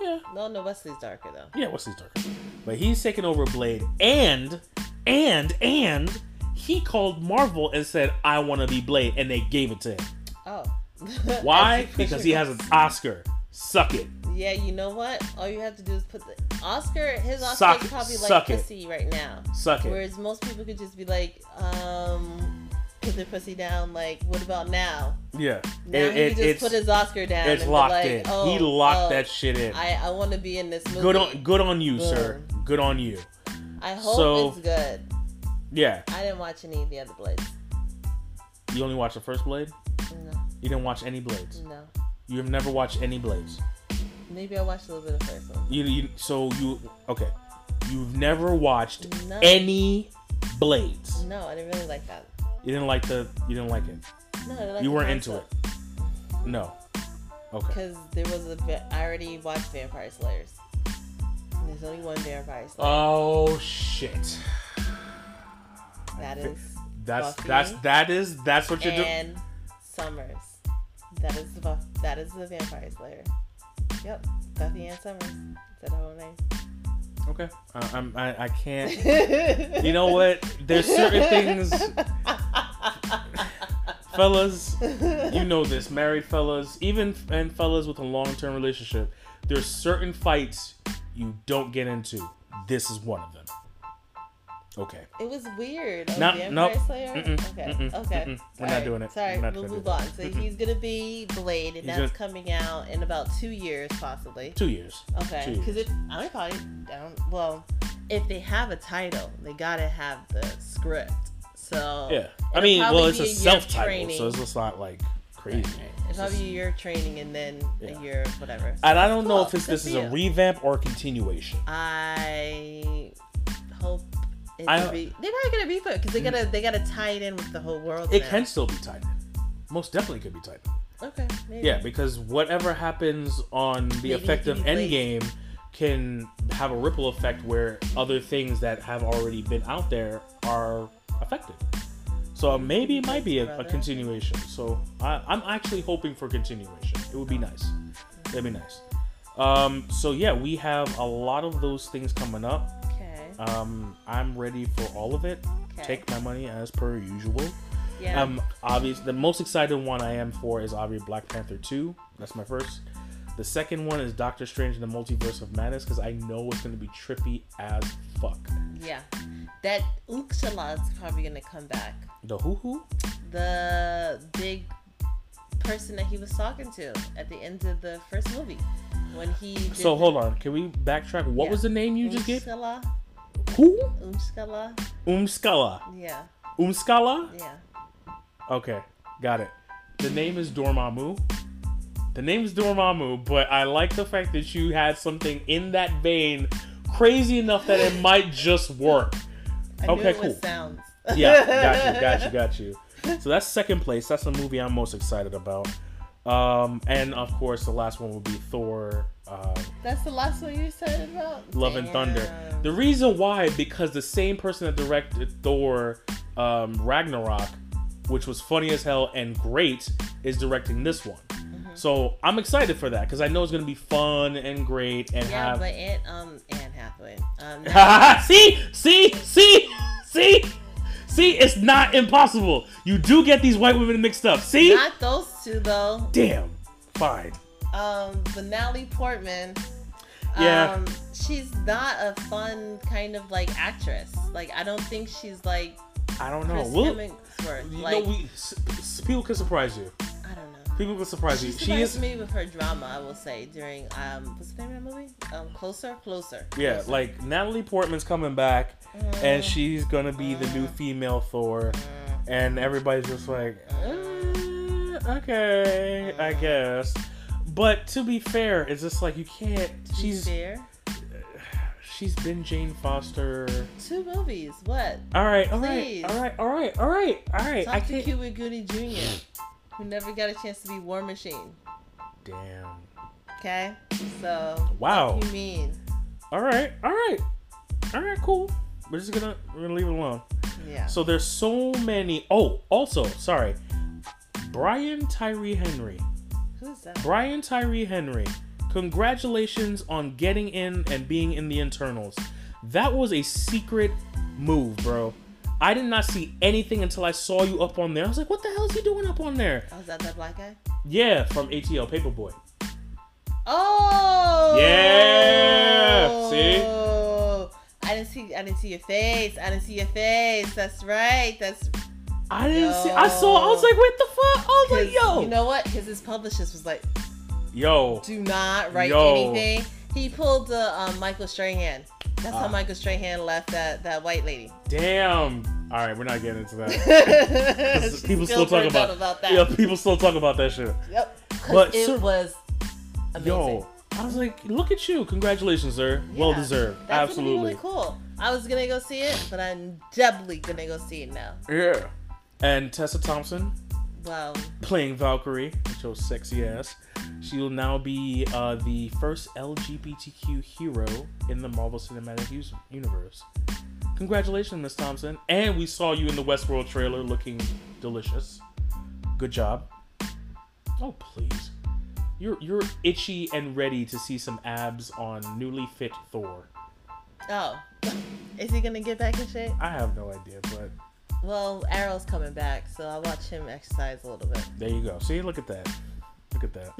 Yeah. No, no, Wesley's darker though. Yeah, Wesley's darker. But he's taking over Blade and and and he called Marvel and said, I wanna be Blade, and they gave it to him. Oh. Why? Because he has an Oscar. Suck it. Yeah, you know what? All you have to do is put the Oscar. His Oscar Suck- is probably like suck it. pussy right now. Suck it. Whereas most people could just be like, um, put their pussy down. Like, what about now? Yeah. Now It- he it- just put his Oscar down. it's and locked like, in. Oh, he locked oh, that shit in. I, I want to be in this movie. good on good on you, sir. Good on you. I hope So- it's good. Yeah. I didn't watch any of the other Blades. You only watched the first Blade? No, You didn't watch any Blades. no. You have never watched any Blades. Maybe I watched a little bit of the first one. You, you so you okay. You've never watched No. any Blades. No, I didn't really like that. You didn't like the you didn't like it. No, like You weren't into it. No. Okay. Because there was a. I already watched Vampire Slayers. There's only one Vampire Slayer. Oh shit. that is That's Buffy. that's that is that's what you're doing. and Summers. That is the buff- that is the Vampire Slayer. Yep, Buffy and Summers. Is that whole name? Okay. Uh, I'm I, I can't. You know what? There's certain things, fellas. You know this, married fellas, even and fellas with a long-term relationship. There's certain fights you don't get into. This is one of them. Okay. It was weird. No, Vampire nope. Okay, mm-mm, okay. mm-mm. We're not doing it. Sorry, we'll move on. So Mm-mm. he's gonna be Blade, and He's that's gonna- coming out in about two years, possibly. Two years. Okay, because if I mean, probably down. Well, if they have a title, they gotta have the script. So Yeah. I mean, well, it's a self-title, training. so it's just not like crazy. Right, right. It's It's probably just- a year training and then Yeah. a year whatever. And I don't know if it's, this for is a revamp or a continuation. I hope it I- to be. They're probably gonna reboot because they gotta they gotta tie it in with the whole world. It now. can still be tied in. Most definitely could be tied in. Okay. Maybe. Yeah, because whatever happens on the Maybe effect he of can be Blade. Endgame can have a ripple effect where other things that have already been out there are affected. So maybe it might be a, a continuation. So I, I'm actually hoping for continuation. It would be nice. It'd be nice. Um, so yeah, we have a lot of those things coming up. Okay. Um, I'm ready for all of it. Okay. Take my money as per usual. yeah. Um, obvious. The most excited one I am for is obviously Black Panther Two. That's my first. The second one is Doctor Strange in the Multiverse of Madness because I know it's going to be trippy as fuck. yeah. That Uxala is probably gonna come back. The who who? The big person that he was talking to at the end of the first movie when he. So hold on, can we backtrack? What Yeah. was the name you just gave? Umskala. Who? Umskala. Umskala. Yeah. Umskala. Yeah. Okay, got it. The name is Dormammu. The name is Dormammu, but I like the fact that you had something in that vein, crazy enough that it might just work. I Okay, cool. sounds. yeah, got you, got you, got you. So that's second place. That's the movie I'm most excited about. Um, and of course, the last one will be Thor: um, That's the last one you said about Love and Thunder. The reason why, because the same person that directed Thor um, Ragnarok, which was funny as hell and great, is directing this one. So I'm excited for that because I know it's gonna be fun and great and Yeah, have but Ant um Anne Hathaway. Um, see, see, see, see, see. It's not impossible. You do get these white women mixed up. See? not those two though. Damn. Fine. Um, but Natalie Portman. Yeah. Um, she's not a fun kind of like actress. Like I don't think she's like I don't know. Chris We'll, Hemsworth. you Like know, we people can surprise you. I. People can surprise She you. She surprised is. me with her drama. I will say during um, what's the name of that movie? Um, Closer, Closer. Yeah, Closer. like Natalie Portman's coming back, Mm. and she's gonna be the new female Thor, and everybody's just like, "Uh, okay, I guess. But to be fair, it's just like you can't. To be She's fair. she's been Jane Foster. Two movies. What? All right, all right, all right, all right, all right, all right. I Talk to can't. Cuba Gooding Jr., who never got a chance to be War Machine. Damn. Okay, so Wow. what do you mean? All right, all right, all right. Cool. We're just gonna we're gonna leave it alone. Yeah. So there's so many. Oh, also, sorry, Brian Tyree Henry. Who's that? Brian Tyree Henry. Congratulations on getting in and being in the Eternals. That was a secret move, bro. I did not see anything until I saw you up on there. I was like, what the hell is he doing up on there? Oh, is that that black guy? Yeah, from ATL Paperboy. Oh. Yeah, see? I didn't see. I didn't see your face. I didn't see your face. That's right. That's I didn't see. I saw. I was like, what the fuck? I was like, yo, You know what? Because his publicist was like, yo. "Do not write Yo. anything." He pulled the um, Michael Strahan. That's how Ah. Michael Strahan left that that white lady. Damn. All right, we're not getting into that. People still talk about, about that. Yeah, people still talk about that shit. Yep. But, it sir- was amazing. Yo, I was like, look at you. Congratulations, sir. well deserved. Absolutely. Really cool. I was gonna go see it, but I'm doubly gonna go see it now. Yeah. And Tessa Thompson Well, playing Valkyrie, your sexy ass. She will now be uh, the first LGBTQ hero in the Marvel Cinematic Universe. Congratulations, Miss Thompson. And we saw you in the Westworld trailer looking delicious. Good job. Oh, please. You're you're itchy and ready to see some abs on newly fit Thor. oh, is he gonna get back in shape? I have no idea, but Well, Arrow's coming back, so I'll watch him exercise a little bit. there you go. See, look at that. Look at that.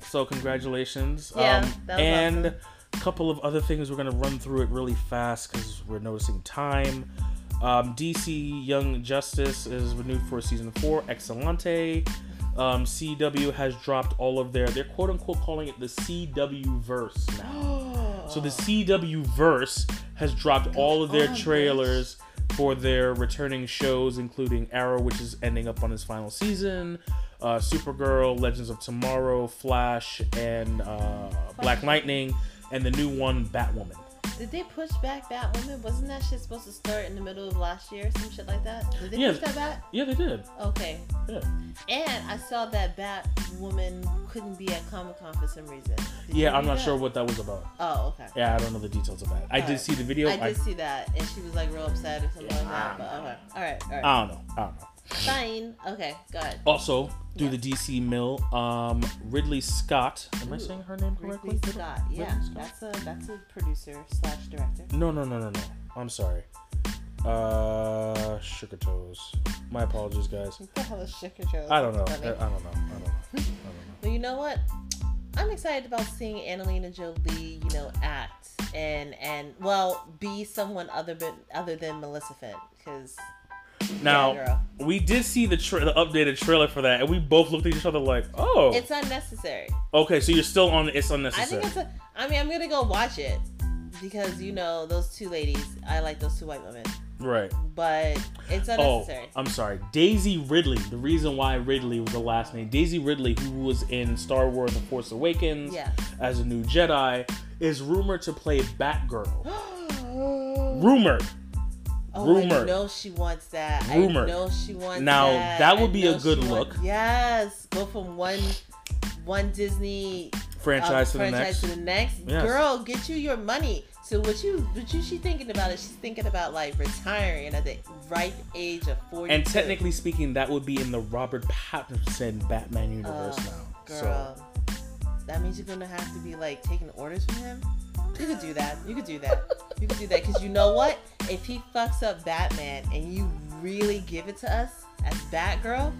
so congratulations. Yeah, um, that was and awesome. a couple of other things. We're gonna run through it really fast because we're noticing time. Um, DC Young Justice is renewed for season four. Excellente. Um, CW has dropped all of their. They're quote unquote calling it the CW verse now. So the CW verse has dropped all of their on, trailers for their returning shows, including Arrow, which is ending up on its final season, uh, Supergirl, Legends of Tomorrow, Flash, and uh, Black Lightning, and the new one, Batwoman. Did they push back Batwoman? Wasn't that shit supposed to start in the middle of last year, or some shit like that? Did they Yeah. push that back? Yeah, they did. Okay. Yeah, And I saw that Batwoman couldn't be at Comic Con for some reason. Did yeah. I'm not that? sure what that was about. Oh, okay. Yeah, I don't know the details of that. I did see the video. I I, did see that, and she was like real upset or something Yeah, like that. But okay, all right, all right, I don't know. I don't know. Fine. Okay, go ahead. Also, through Yeah. the DC mill, um, Ridley Scott. Am I saying her name correctly? Ridley Scott. Yeah, Ridley Scott? that's a that's a producer slash director. No, no, no, no, no. I'm sorry. Uh, Sugar Toes. My apologies, guys. What the hell is Sugar Joe? I don't know. I, I don't know. I don't know. I don't know. But you know what? I'm excited about seeing Angelina Jolie, you know, act and and well, be someone other than other than Maleficent, because Now, girl. we did see the, tra- the updated trailer for that, and we both looked at each other like, "Oh, it's unnecessary. okay." So you're still on. It's unnecessary. I think it's a. I mean, I'm gonna go watch it because you know those two ladies. I like those two white women, right. but it's Oh, unnecessary. I'm sorry. Daisy Ridley. The reason why Ridley was the last name. Daisy Ridley, who was in Star Wars: The Force Awakens Yeah. as a new Jedi, is rumored to play Batgirl. Rumored. Oh, I know she wants that. Rumor. I know she wants Now, that. that would I be a good look. want- yes, go from one one Disney Franchise to the franchise next. to the next. Yes. Girl, get you your money. So what you what you she thinking about is she's thinking about like retiring at the ripe age of forty. And technically speaking, that would be in the Robert Pattinson Batman oh, universe Oh, now. girl, that means you're gonna have to be like taking orders from him. You could do that. You could do that. You could do that because you know what? If he fucks up Batman and you really give it to us as Batgirl,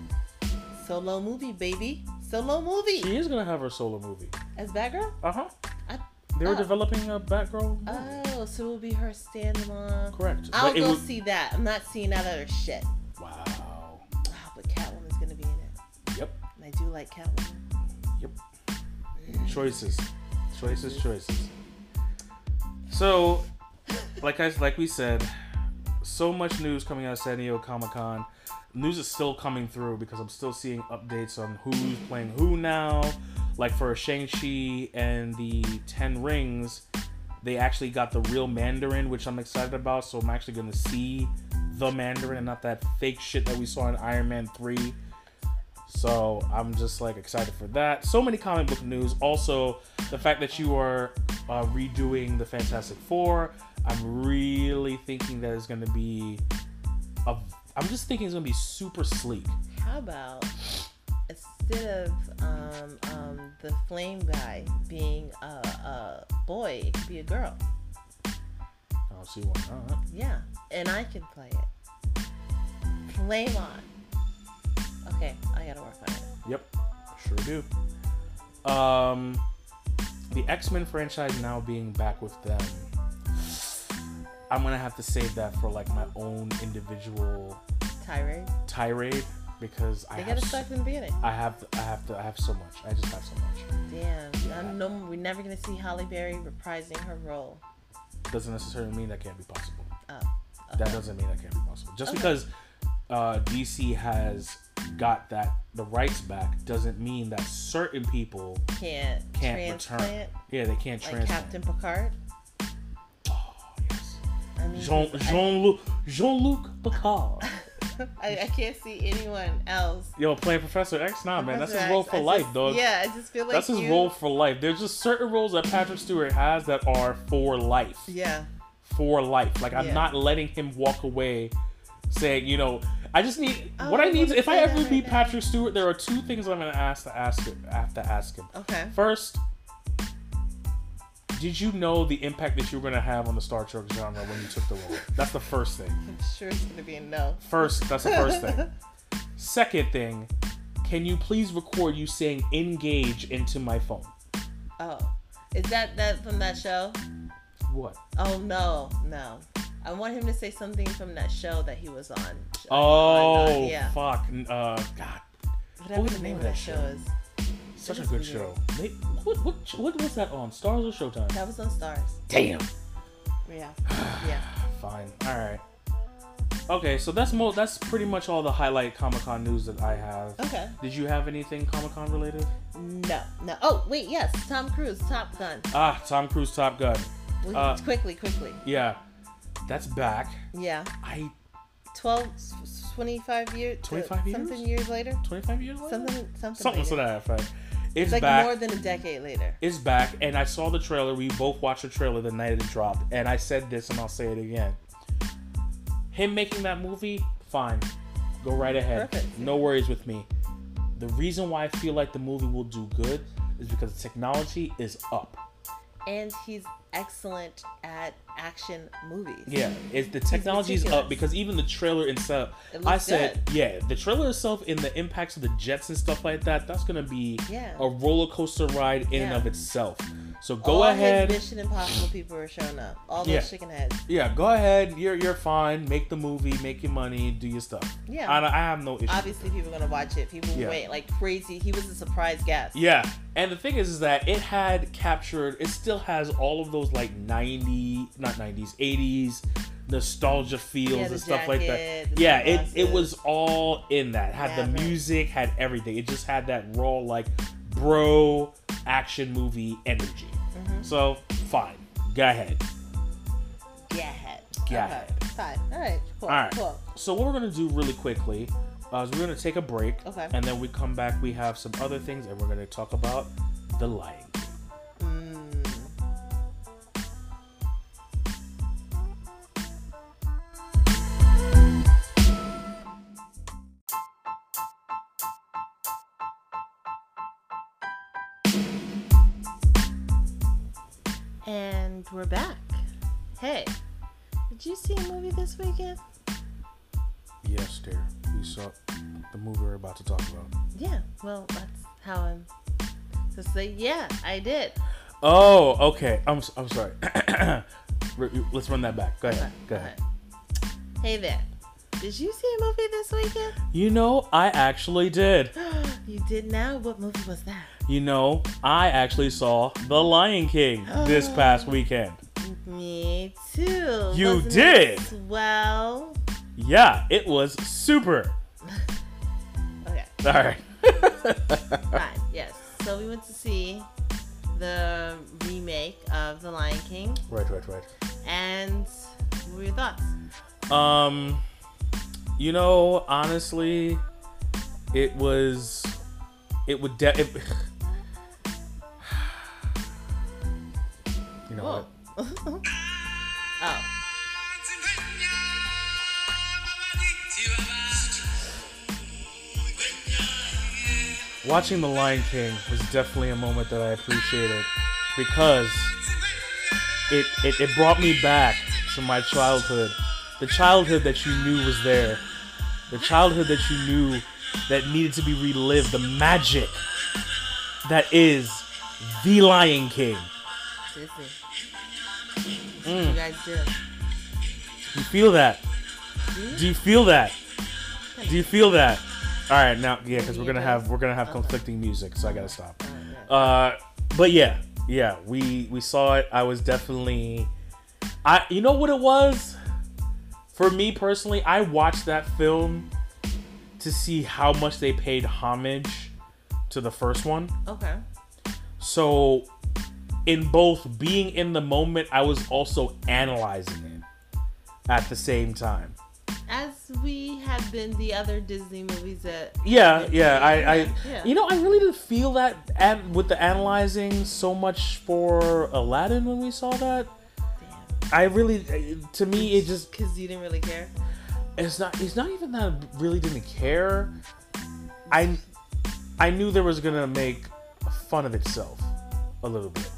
solo movie, baby, solo movie She is gonna have her solo movie. as Batgirl. Uh huh. I- They were oh. developing a Batgirl movie. Oh, so it will be her standalone. Correct. I'll But go would- see that. I'm not seeing that other shit. Wow. Oh, but Catwoman's gonna be in it, Yep. and I do like Catwoman. Yep. Choices. Choices. Choices. So, like I like we said, so much news coming out of San Diego Comic Con. News is still coming through because I'm still seeing updates on who's playing who now. Like for Shang-Chi and the Ten Rings, they actually got the real Mandarin, which I'm excited about. So I'm actually going to see the Mandarin and not that fake shit that we saw in Iron Man 3. So I'm just like excited for that. So many comic book news. Also, the fact that you are uh, redoing the Fantastic Four. I'm really thinking that it's going to be a. I'm just thinking it's going to be super sleek. How about instead of um, um, the flame guy being a, a boy, it could be a girl. I don't see why not. Yeah, and I can play it. Flame on. Okay, I gotta work on it. Yep, sure do. Um, the X Men franchise now being back with them. I'm gonna have to save that for like my own individual Tirade. tirade because I They have gotta s- start from the beginning. I have I have to I have so much. I just have so much. Damn. Yeah. I know we're never gonna see Halle Berry reprising her role. Doesn't necessarily mean that can't be possible. Oh. That doesn't mean that can't be possible. Just Okay. because uh, DC has got that the rights back doesn't mean that certain people Can't, can't return. Yeah, they can't like transplant. Captain Picard. Oh yes. I mean, Jean Jean Luc Jean Luc Picard. I, I can't see anyone else. Yo, playing Professor X, nah, man, that's his role X, for I life, just- dog. Yeah, I just feel like that's his you- role for life. There's just certain roles that Patrick Stewart has that are for life. Yeah. For life. Like I'm not letting him walk away saying, you know, I just need Oh, what I need. wouldn't If I ever meet right now. Patrick Stewart, there are two things I'm gonna ask to ask him. I have to ask him. Okay. First, did you know the impact that you were gonna have on the Star Trek genre when you took the role? That's the first thing. I'm sure it's gonna be a no. First, that's the first thing. Second thing, can you please record you saying engage into my phone? Oh, is that that from that show? What? Oh no, no. I want him to say something from that show that he was on. Oh, On, uh, yeah. fuck. Uh, God, Whatever was the the name of that show that is. such a good weird. show. May- What, what, what was that on? Starz or Showtime? That was on Starz. Damn. Yeah. Yeah. Fine. All right. Okay, so that's mo- that's pretty much all the highlight Comic Con news that I have. Okay. Did you have anything Comic Con related? No. No. Oh wait, yes. Tom Cruise, Top Gun. Ah, Tom Cruise Top Gun. Uh, quickly, quickly. Yeah, that's back. Yeah. I 12, 25 years. 25 years? Something years later. 25 years later. Something. Something. Something later. to that effect. It's like back. more than a decade later. It's back, and I saw the trailer. We both watched the trailer the night it dropped, and I said this, and I'll say it again. Him making that movie, fine, go right ahead. Perfect. No worries with me. The reason why I feel like the movie will do good is because the technology is up. And he's excellent at action movies. Yeah, it's the technology is up because even the trailer itself. It I said, yeah, the trailer itself in the impacts of the jets and stuff like that. That's gonna be Yeah. a roller coaster ride in and of itself. So go All ahead. Mission Impossible people are showing up. All those Yeah. chicken heads. Yeah, go ahead. You're you're fine. Make the movie, make your money, do your stuff. Yeah. I, I have no issue. Obviously, people are gonna watch it. People Yeah. wait like crazy. He was a surprise guest. Yeah, and the thing is, is that it had captured. It still has all of those like ninety, not nineties, eighties nostalgia feels Yeah, and stuff like that. Yeah, it it was all in that. Had the Maverick. music, had everything. It just had that raw like bro action movie energy. Mm-hmm. So fine, go ahead. Get ahead. Okay. ahead. Fine. All right. Cool. All right. Cool. So what we're gonna do really quickly uh, is we're gonna take a break, Okay. and then we come back. We have some other things, and we're gonna talk about the Lion And we're back. Hey, did you see a movie this weekend? Yes, dear. We saw the movie we're about to talk about. Yeah, well, that's how I'm to say, yeah, I did. Oh, okay. I'm I'm sorry. Let's run that back. Go ahead. Go ahead. Hey there. Did you see a movie this weekend? You know, I actually did. you did now? What movie was that? You know, I actually saw The Lion King this past weekend. Me too. You Wasn't did? It swell. Yeah, it was super. Okay, All right. fine. Yes. So we went to see the remake of The Lion King, right, right, right. and what were your thoughts? Um, you know, honestly, it was, it would, de- it, you know Whoa. what? oh. Watching The Lion King was definitely a moment that I appreciated because it, it, it brought me back to my childhood. The childhood that you knew was there. The childhood that you knew that needed to be relived. The magic that is The Lion King. Mm. You guys do. You feel that? Do you? Do you feel that? Do you feel that? All right, now yeah, because we're gonna have we're gonna have Okay. conflicting music, so I gotta stop. Uh, but yeah, yeah, we we saw it. I was definitely, I you know what it was, for me personally. I watched that film to see how much they paid homage to the first one. Okay. So, in both being in the moment, I was also analyzing it at the same time. As we have been the other Disney movies that. Yeah, yeah, I, I, Yeah. you know, I really didn't feel that and with the analyzing so much for Aladdin when we saw that. Damn. I really, uh, to me, it just, Because you didn't really care? it's not, it's not even that I really didn't care. I, I knew there was gonna make fun of itself a little bit.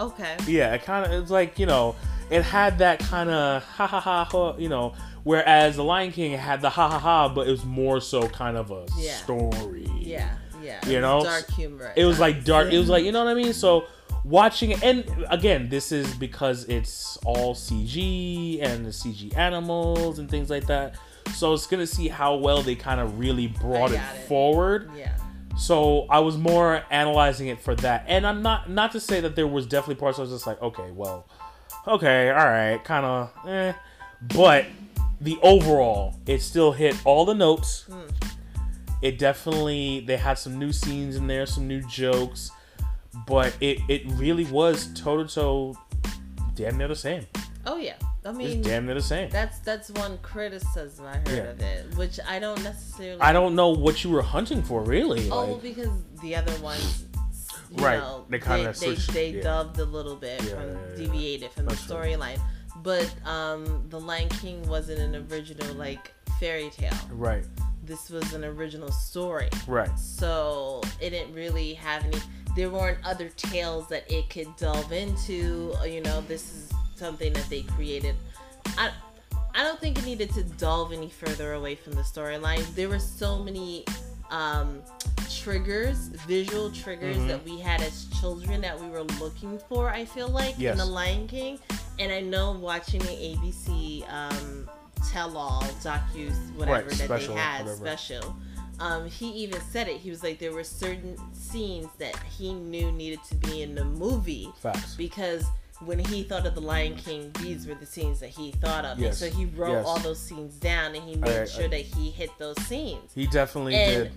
Okay. Yeah, it kind of, it's like you know, it had that kind of ha ha ha ha, you know. Whereas the Lion King had the ha ha ha, but it was more so kind of a Yeah. story. Yeah, yeah. You know? dark humor. it was like dark it was like you know what i mean so watching it and again this is because it's all cg and the cg animals and things like that so it's gonna see how well they kind of really brought it, it. forward Yeah. So i was more analyzing it for that and i'm not not to say that there was definitely parts i was just like okay well okay all right kind of eh. but the overall it still hit all the notes Mm. it definitely they had some new scenes in there some new jokes but it it really was toe to toe damn near the same Oh yeah. I it's damn near the same that's that's one criticism I heard Yeah. of it, which I don't necessarily. i don't know what you were hunting for really Oh, like, because the other ones. Right, Know, they kinda they, switched- they, yeah. dubbed a little bit Yeah, from deviated from That's the true. storyline, but um, the Lion King wasn't an original like fairy tale. right This was an original story. right so it didn't really have any there weren't other tales that it could delve into you know this is something that they created i i don't think it needed to delve any further away from the storyline there were so many um triggers visual triggers Mhm. that we had as children that we were looking for i feel like Yes. in the lion king and i know watching the abc um tell-all docu whatever Right, that special, they had whatever. special um, he even said it. He was like, there were certain scenes that he knew needed to be in the movie facts because when he thought of the Lion King, these were the scenes that he thought of. Yes. And so he wrote Yes. all those scenes down and he made I- I- sure uh, that he hit those scenes. he definitely And- did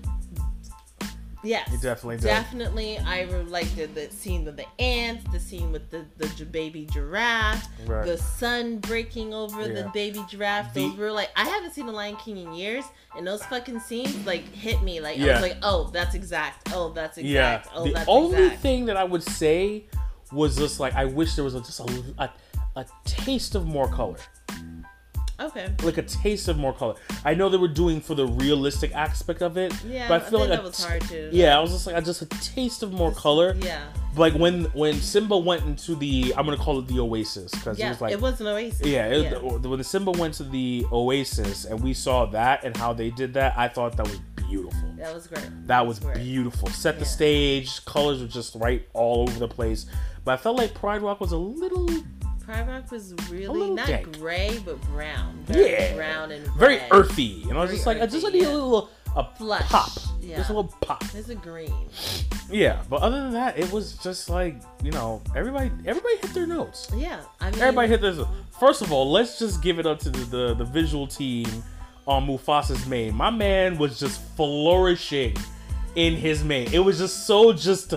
Yes, he definitely did definitely. I like the, the scene with the ants, the scene with the the baby giraffe, Right. the sun breaking over the baby giraffe. The- Those were like I haven't seen the Lion King in years, and those fucking scenes like hit me. Like I was like, oh, that's exact. Oh, that's yeah exact. Oh, the that's only exact. thing that i would say was just like i wish there was a, just a, a, a taste of more color Okay. like a taste of more color. I know they were doing for the realistic aspect of it, Yeah, but I I feel think like that was t- hard to. Yeah, I was just like, I just a taste of more color. Yeah. Like when when Simba went into the, I'm gonna call it the Oasis because Yeah. it was like, it was an oasis. yeah, it, when Simba went to the Oasis and we saw that and how they did that, I thought that was beautiful. That was great. That was great. beautiful. Set the Yeah. stage, colors were just right all over the place. But I felt like Pride Rock was a little Pride Rock was really not dank. gray, but brown. Very Yeah. brown and very red. earthy, and I was Very just like, I just earthy, need a little a Flush, pop, yeah. just a little pop. There's a green. Yeah, but other than that, it was just like you know everybody everybody hit their notes. Yeah, I mean, Everybody hit this. First of all, let's just give it up to the, the, the visual team on Mufasa's mane. My man was just flourishing in his mane. It was just so just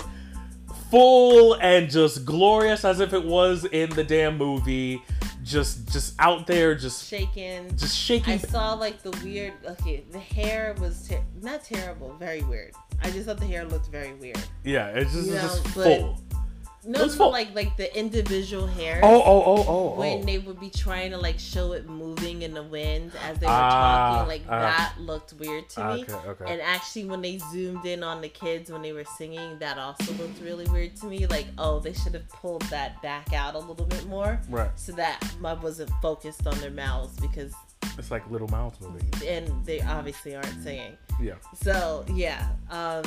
full and just glorious as if it was in the damn movie. Just just out there, just shaking. just shaking. I saw like the weird. Okay, the hair was ter- not terrible, very weird. I just thought the hair looked very weird. yeah, it's just, You it's just know, but- full. No, no, like like the individual hairs. Oh oh oh oh When oh. they would be trying to like show it moving in the wind as they were Ah, talking, like ah. that looked weird to me. Okay okay. And actually, when they zoomed in on the kids when they were singing, that also looked really weird to me. Like, oh, they should have pulled that back out a little bit more right, so that I wasn't focused on their mouths because, it's like Little mouths moving, and they obviously aren't singing. Yeah. So yeah, um,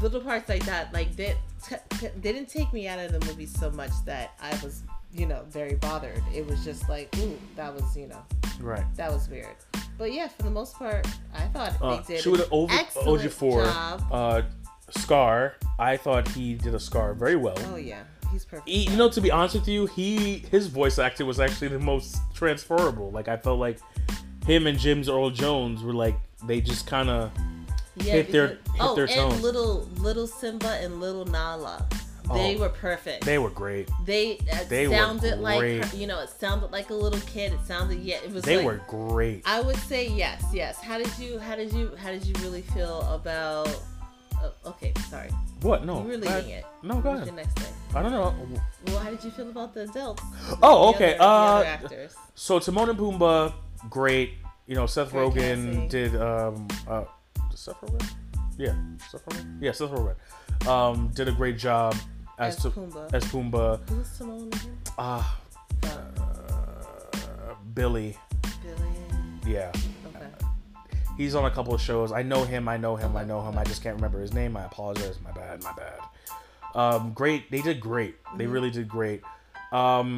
little parts like that, like that, t- t- didn't take me out of the movie so much that I was, you know, very bothered. It was just like, ooh, that was, you know, Right. that was weird. But yeah, for the most part, I thought Uh, they did she would have over job. Uh, Scar. I thought he did a Scar very well. Oh yeah, he's perfect. He, you know, to be honest with you, he his voice acting was actually the most transferable. Like I felt like him and James Earl Jones were like they just kind of yeah, hit their- because- hit oh, their and little little Simba and little Nala, they Oh, were perfect. they were great. They, it They sounded like great. her, you know, it sounded like a little kid. It sounded yeah, it was. They like, were great. I would say yes, yes. How did you, how did you, how did you really feel about? Uh, okay, sorry, What? No. you were leading it. No, go What's ahead. your next thing? I don't know. Well, how did you feel about the adults? Oh, The okay. other- the Uh, so Timon and Pumbaa, great. You know, Seth Rogen did. Um, uh, Seth Rogen. Yeah, Rogen. Yeah, Seth Rogen. Um, did a great job as, As to Pumbaa. as Pumbaa. Who's Simone again? Ah, Uh, uh, Billy. Billy. Yeah, Okay. he's on a couple of shows. I know him. I know him. I know him. I just can't remember his name. I apologize. My bad. My bad. Um, great. They did great. They Mhm. really did great. Um,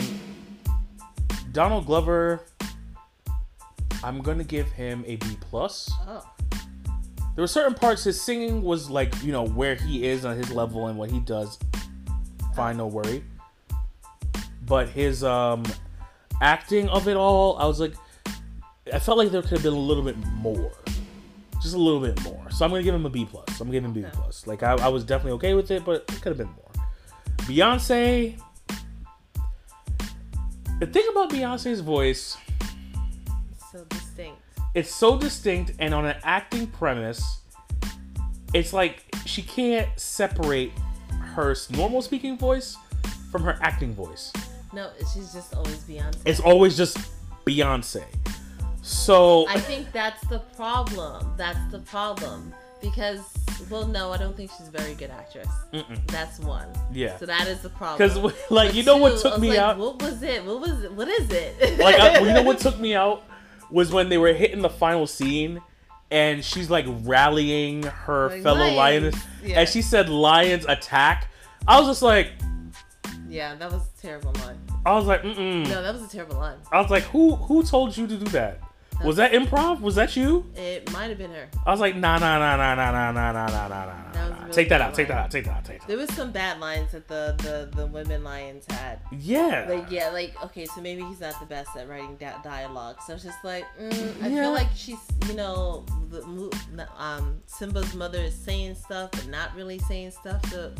Donald Glover. I'm gonna give him a B plus. Oh. There were certain parts his singing was like you know where he is on his level and what he does. Fine, no worry. But his um acting of it all, I was like, I felt like there could have been a little bit more, just a little bit more. So I'm gonna give him a B plus. I'm giving him B plus. Like I, I was definitely okay with it, but it could have been more. Beyonce. The thing about Beyonce's voice So distinct. It's so distinct and on an acting premise it's like she can't separate her normal speaking voice from her acting voice No, she's just always Beyonce. it's always just beyonce so I think that's the problem. That's the problem. Because, well, no, I don't think she's a very good actress. mm-mm, That's one. yeah So that is the problem. because like But you know what two, I took was me like, out What was it? What was it? What is it? like I, you know what took me out was when they were hitting the final scene and she's like rallying her Like, fellow lions. lions Yeah. and she said lions attack i was just like yeah, that was a terrible line. i was like mm-mm No, that was a terrible line. I was like, who who told you to do that? Was that improv? Was that you? It might have been her. I was like, nah, nah, nah, nah, nah, nah, nah, nah, nah, nah, nah, nah. really Take that out. Take that out. Take that out. Take that There was some bad lines that the the the women lions had. Yeah. Like yeah, like okay, so maybe he's not the best at writing da- dialogue. So it's just like mm, I Yeah. feel like she's you know the um Simba's mother is saying stuff but not really saying stuff to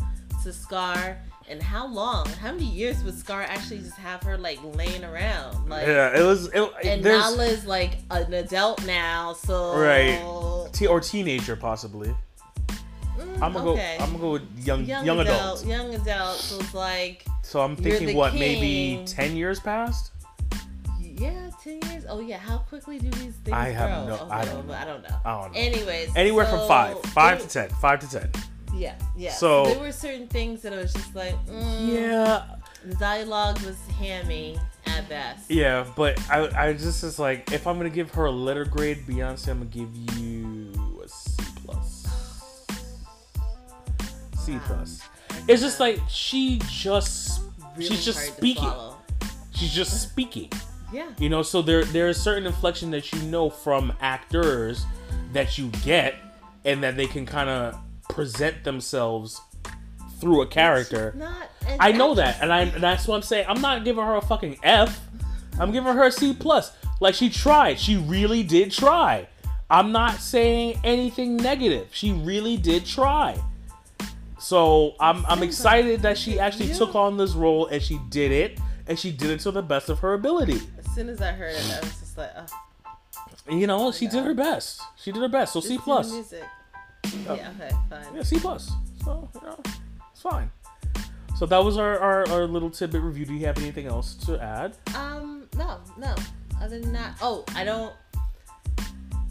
to Scar. And how long? How many years would Scar actually just have her like laying around? Like yeah. It was. It, and there's Nala is like an adult now, so Right. te- or teenager possibly. Mm, I'm gonna okay. go. I'm gonna go with young young, young, adult, adults. young adult. So it's like So I'm thinking what maybe ten years passed. Yeah, ten years. Oh yeah, how quickly do these things I have grow? no- Okay, I don't well, I know. don't know. I don't know. Anyways, Anywhere so from five, five to ten, five to ten. Yeah, yeah. So- there were certain things that I was just like, mm, Yeah, The dialogue was hammy at best. yeah, but I, I just is like, if I'm gonna give her a letter grade, Beyonce, I'm gonna give you a C plus. C Wow. plus. It's just like she just Really she's just speaking. She's just speaking. Yeah. You know, so there there is certain inflection that you know from actors that you get, and that they can kind of present themselves through a character. She's not an I know that, and I and that's what I'm saying. I'm not giving her a fucking F. I'm giving her a C plus. Like she tried. She really did try. I'm not saying anything negative. She really did try. So I'm I'm excited that she actually you- took on this role and she did it, and she did it to the best of her ability. As soon as I heard it, I was just like, oh, You know, she oh did her best. She did her best. So C plus. Music. Yeah. Okay. Fine. Yeah, C plus. So you know, it's fine. So that was our, our, our little tidbit review. Do you have anything else to add? Um. No. No. Other than that, oh, I don't.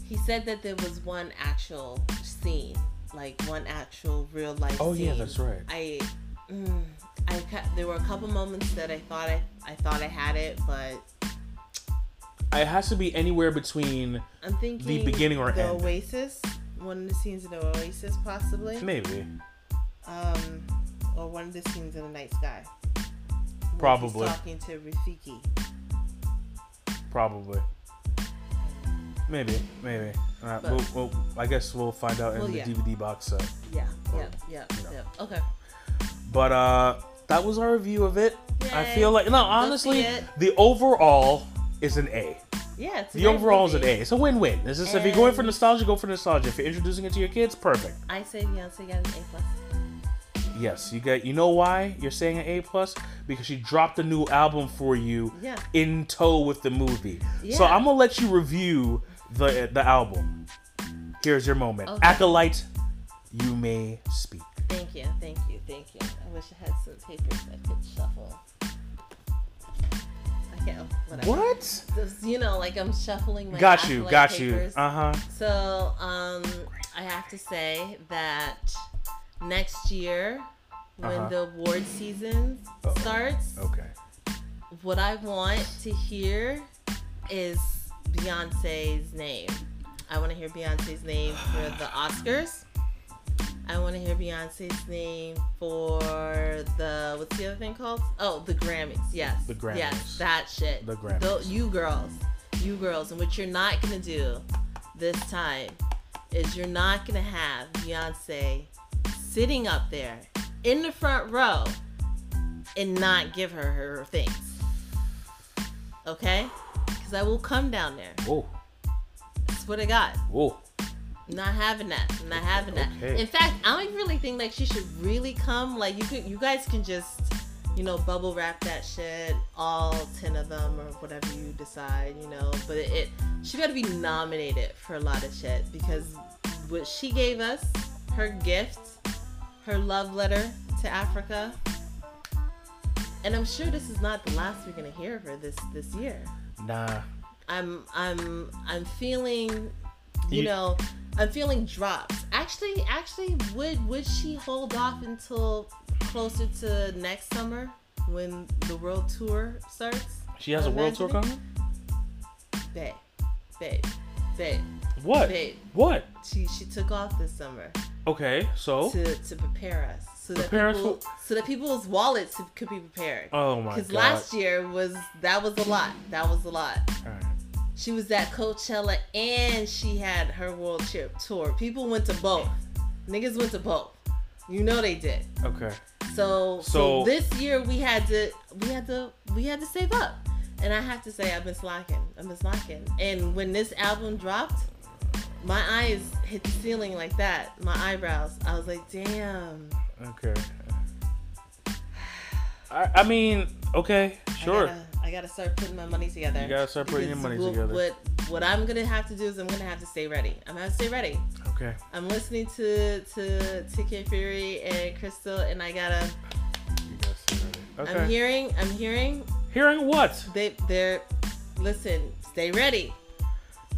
He said that there was one actual scene, like one actual real life. Oh scene. yeah, that's right. I, mm, I ca- there were a couple moments that I thought I, I thought I had it, but It has to be anywhere between I'm thinking the beginning or the end. Oasis, one of the scenes in the Oasis, possibly, maybe, um, or one of the scenes in the Night Sky. Probably. talking to Rafiki. probably, maybe, maybe. Uh, But- we'll, we'll, I guess we'll find out in Well, the yeah. DVD box set. Yeah, Or, yeah, yeah, you know. yeah. Okay. But uh, that was our review of it. I feel like no, honestly, the overall is an A. Yeah, it's a The overall is an. A. It's a win-win. This is if you're going for nostalgia, go for nostalgia. If you're introducing it to your kids, perfect. I say Beyonce got an A plus. Yes, you get. You know why you're saying an A plus? Because she dropped a new album for you Yeah. in tow with the movie. Yeah. So I'm gonna let you review the the album. Here's your moment, Okay. acolyte. You may speak. Thank you, thank you, thank you. I wish I had some papers I could shuffle. I can't. Whatever. What? You know, like I'm shuffling my. got you. Got you. Uh huh. So, um, I have to say that next year, when Uh-huh. the award season Uh-oh. starts, Okay. what I want to hear is Beyonce's name. I want to hear Beyonce's name for the Oscars. I want to hear Beyonce's name for the what's the other thing called? Oh, the Grammys. Yes. The Grammys. Yes, that shit. The Grammys. Tho- you girls, you girls, and what you're not gonna do this time is you're not gonna have Beyonce sitting up there in the front row and not give her her things. Okay? Because I will come down there. Whoa. That's what I got. Whoa. Not having that. Not having that. Okay. In fact, I don't really think like she should really come. Like you could, you guys can just, you know, bubble wrap that shit, all ten of them or whatever you decide, you know. But it, it she got to be nominated for a lot of shit because what she gave us, her gift, her love letter to Africa. And I'm sure this is not the last we're gonna hear of her this this year. Nah. I'm I'm I'm feeling you, You- know I'm feeling drops. Actually actually would would she hold off until closer to next summer when the world tour starts? She has a world tour coming. Babe. Babe. Babe. What? Babe. What? She she took off this summer Okay. So. to to prepare us. So that Prepare us people, for- so that people's wallets could be prepared. Oh my god. Because last year was that was a lot. That was a lot. Alright. She was at Coachella and she had her world trip tour. People went to both. Niggas went to both. You know they did. Okay. So, so So- this year we had to we had to we had to save up. And I have to say I've been slacking. I've been slacking. And when this album dropped, my eyes hit the ceiling like that. My eyebrows. I was like, damn. Okay. I, I mean, okay, sure. I gotta, I gotta start putting my money together. You gotta start putting your money what, together. What what I'm gonna have to do is I'm gonna have to stay ready. I'm gonna have to stay ready. Okay. I'm listening to to to Kid Fury and Crissle, and I gotta. You gotta stay ready. Okay. I'm hearing. I'm hearing. Hearing what? They they're listen, stay ready.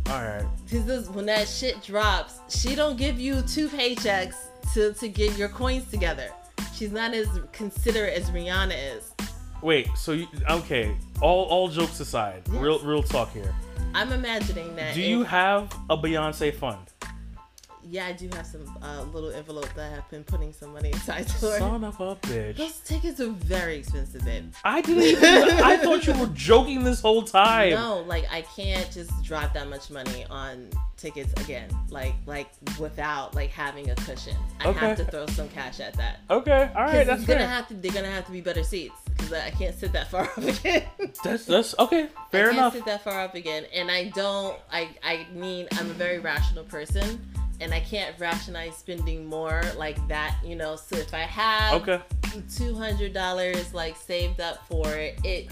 All right. Because when that shit drops, she don't give you two paychecks to, to get your coins together. She's not as considerate as Rihanna is. Wait. So you, okay. All all jokes aside, Yes. real real talk here. I'm imagining that. Do you have a Beyonce fund? Yeah, I do have some uh, little envelope that I have been putting some money inside her. Son of a bitch. Those tickets are very expensive, babe. I didn't even. I thought you were joking this whole time. No, like I can't just drop that much money on tickets again. Like like without like having a cushion. I Okay. have to throw some cash at that. Okay. all right, That's gonna fair. have to. They're gonna have to be better seats because I can't sit that far up again. That's that's okay. Fair I can't enough. sit that far up again, and I don't. I I mean, I'm a very rational person, and I can't rationalize spending more like that. You know, so if I have Okay. two hundred dollars like saved up for it, it.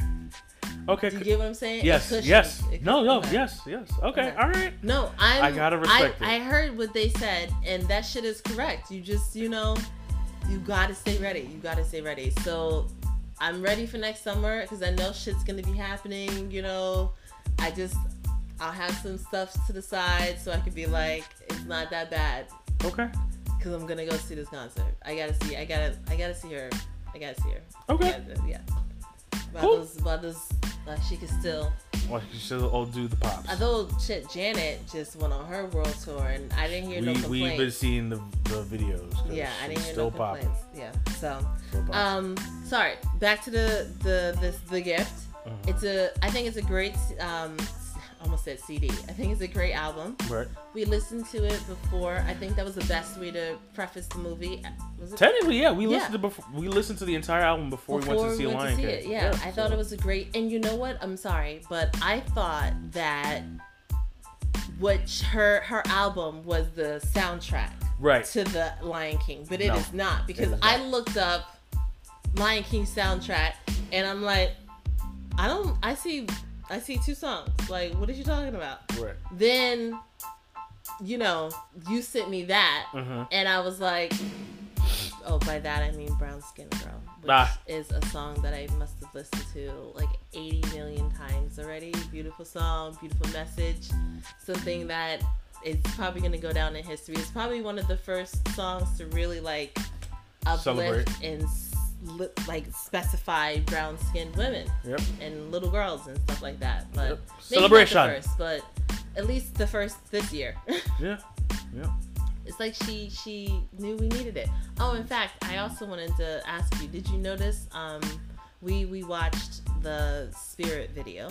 Okay. Do you get what I'm saying? Yes. Yes. No. No. okay. Yes. Yes. Okay. Okay. All right. No, I'm. I gotta respect I, it. I heard what they said, and that shit is correct. You just, you know, you gotta stay ready. You gotta stay ready. So, I'm ready for next summer because I know shit's gonna be happening. You know, I just, I'll have some stuff to the side so I could be like, it's not that bad Okay. because I'm gonna go see this concert. I gotta see. I gotta. I gotta see her. I gotta see her. Okay. Yeah. yeah. While Cool. those, while those, uh, she can still. Well, should all do the pops. Although shit, Janet just went on her world tour, and I didn't hear no we complaints. we've been seeing the, the videos. yeah, I didn't hear still no popping. complaints. Yeah, so um, sorry. Back to the the this the gift. Uh-huh. It's a I think it's a great um, almost said CD. I think it's a great album. right. We listened to it before. I think that was the best way to preface the movie. Uh, was it? Technically, yeah, we Yeah. listened to before, we listened to the entire album before, we went to see Lion King. it. Yeah, I thought it was a great. And you know what? I'm sorry, but I thought that which her her album was the soundtrack right. to the Lion King, but it is No, not because is I looked up Lion King soundtrack and I'm like, I don't. I see. I see two songs. Like, what are you talking about? Right. Then, you know, you sent me that, Mhm. and I was like, oh, by that I mean Brown Skin Girl, which Ah. is a song that I must have listened to like 80 million times already. Beautiful song, beautiful message, something that is probably gonna go down in history. It's probably one of the first songs to really like uplift Celebrate. and li- like specify brown skinned women Yep. and little girls and stuff like that. But Yep. maybe Celebration. First, but at least the first this year. Yeah. Yeah. it's like she she knew we needed it. Oh, in fact, I also wanted to ask you. Did you notice? Um, we we watched the Spirit video.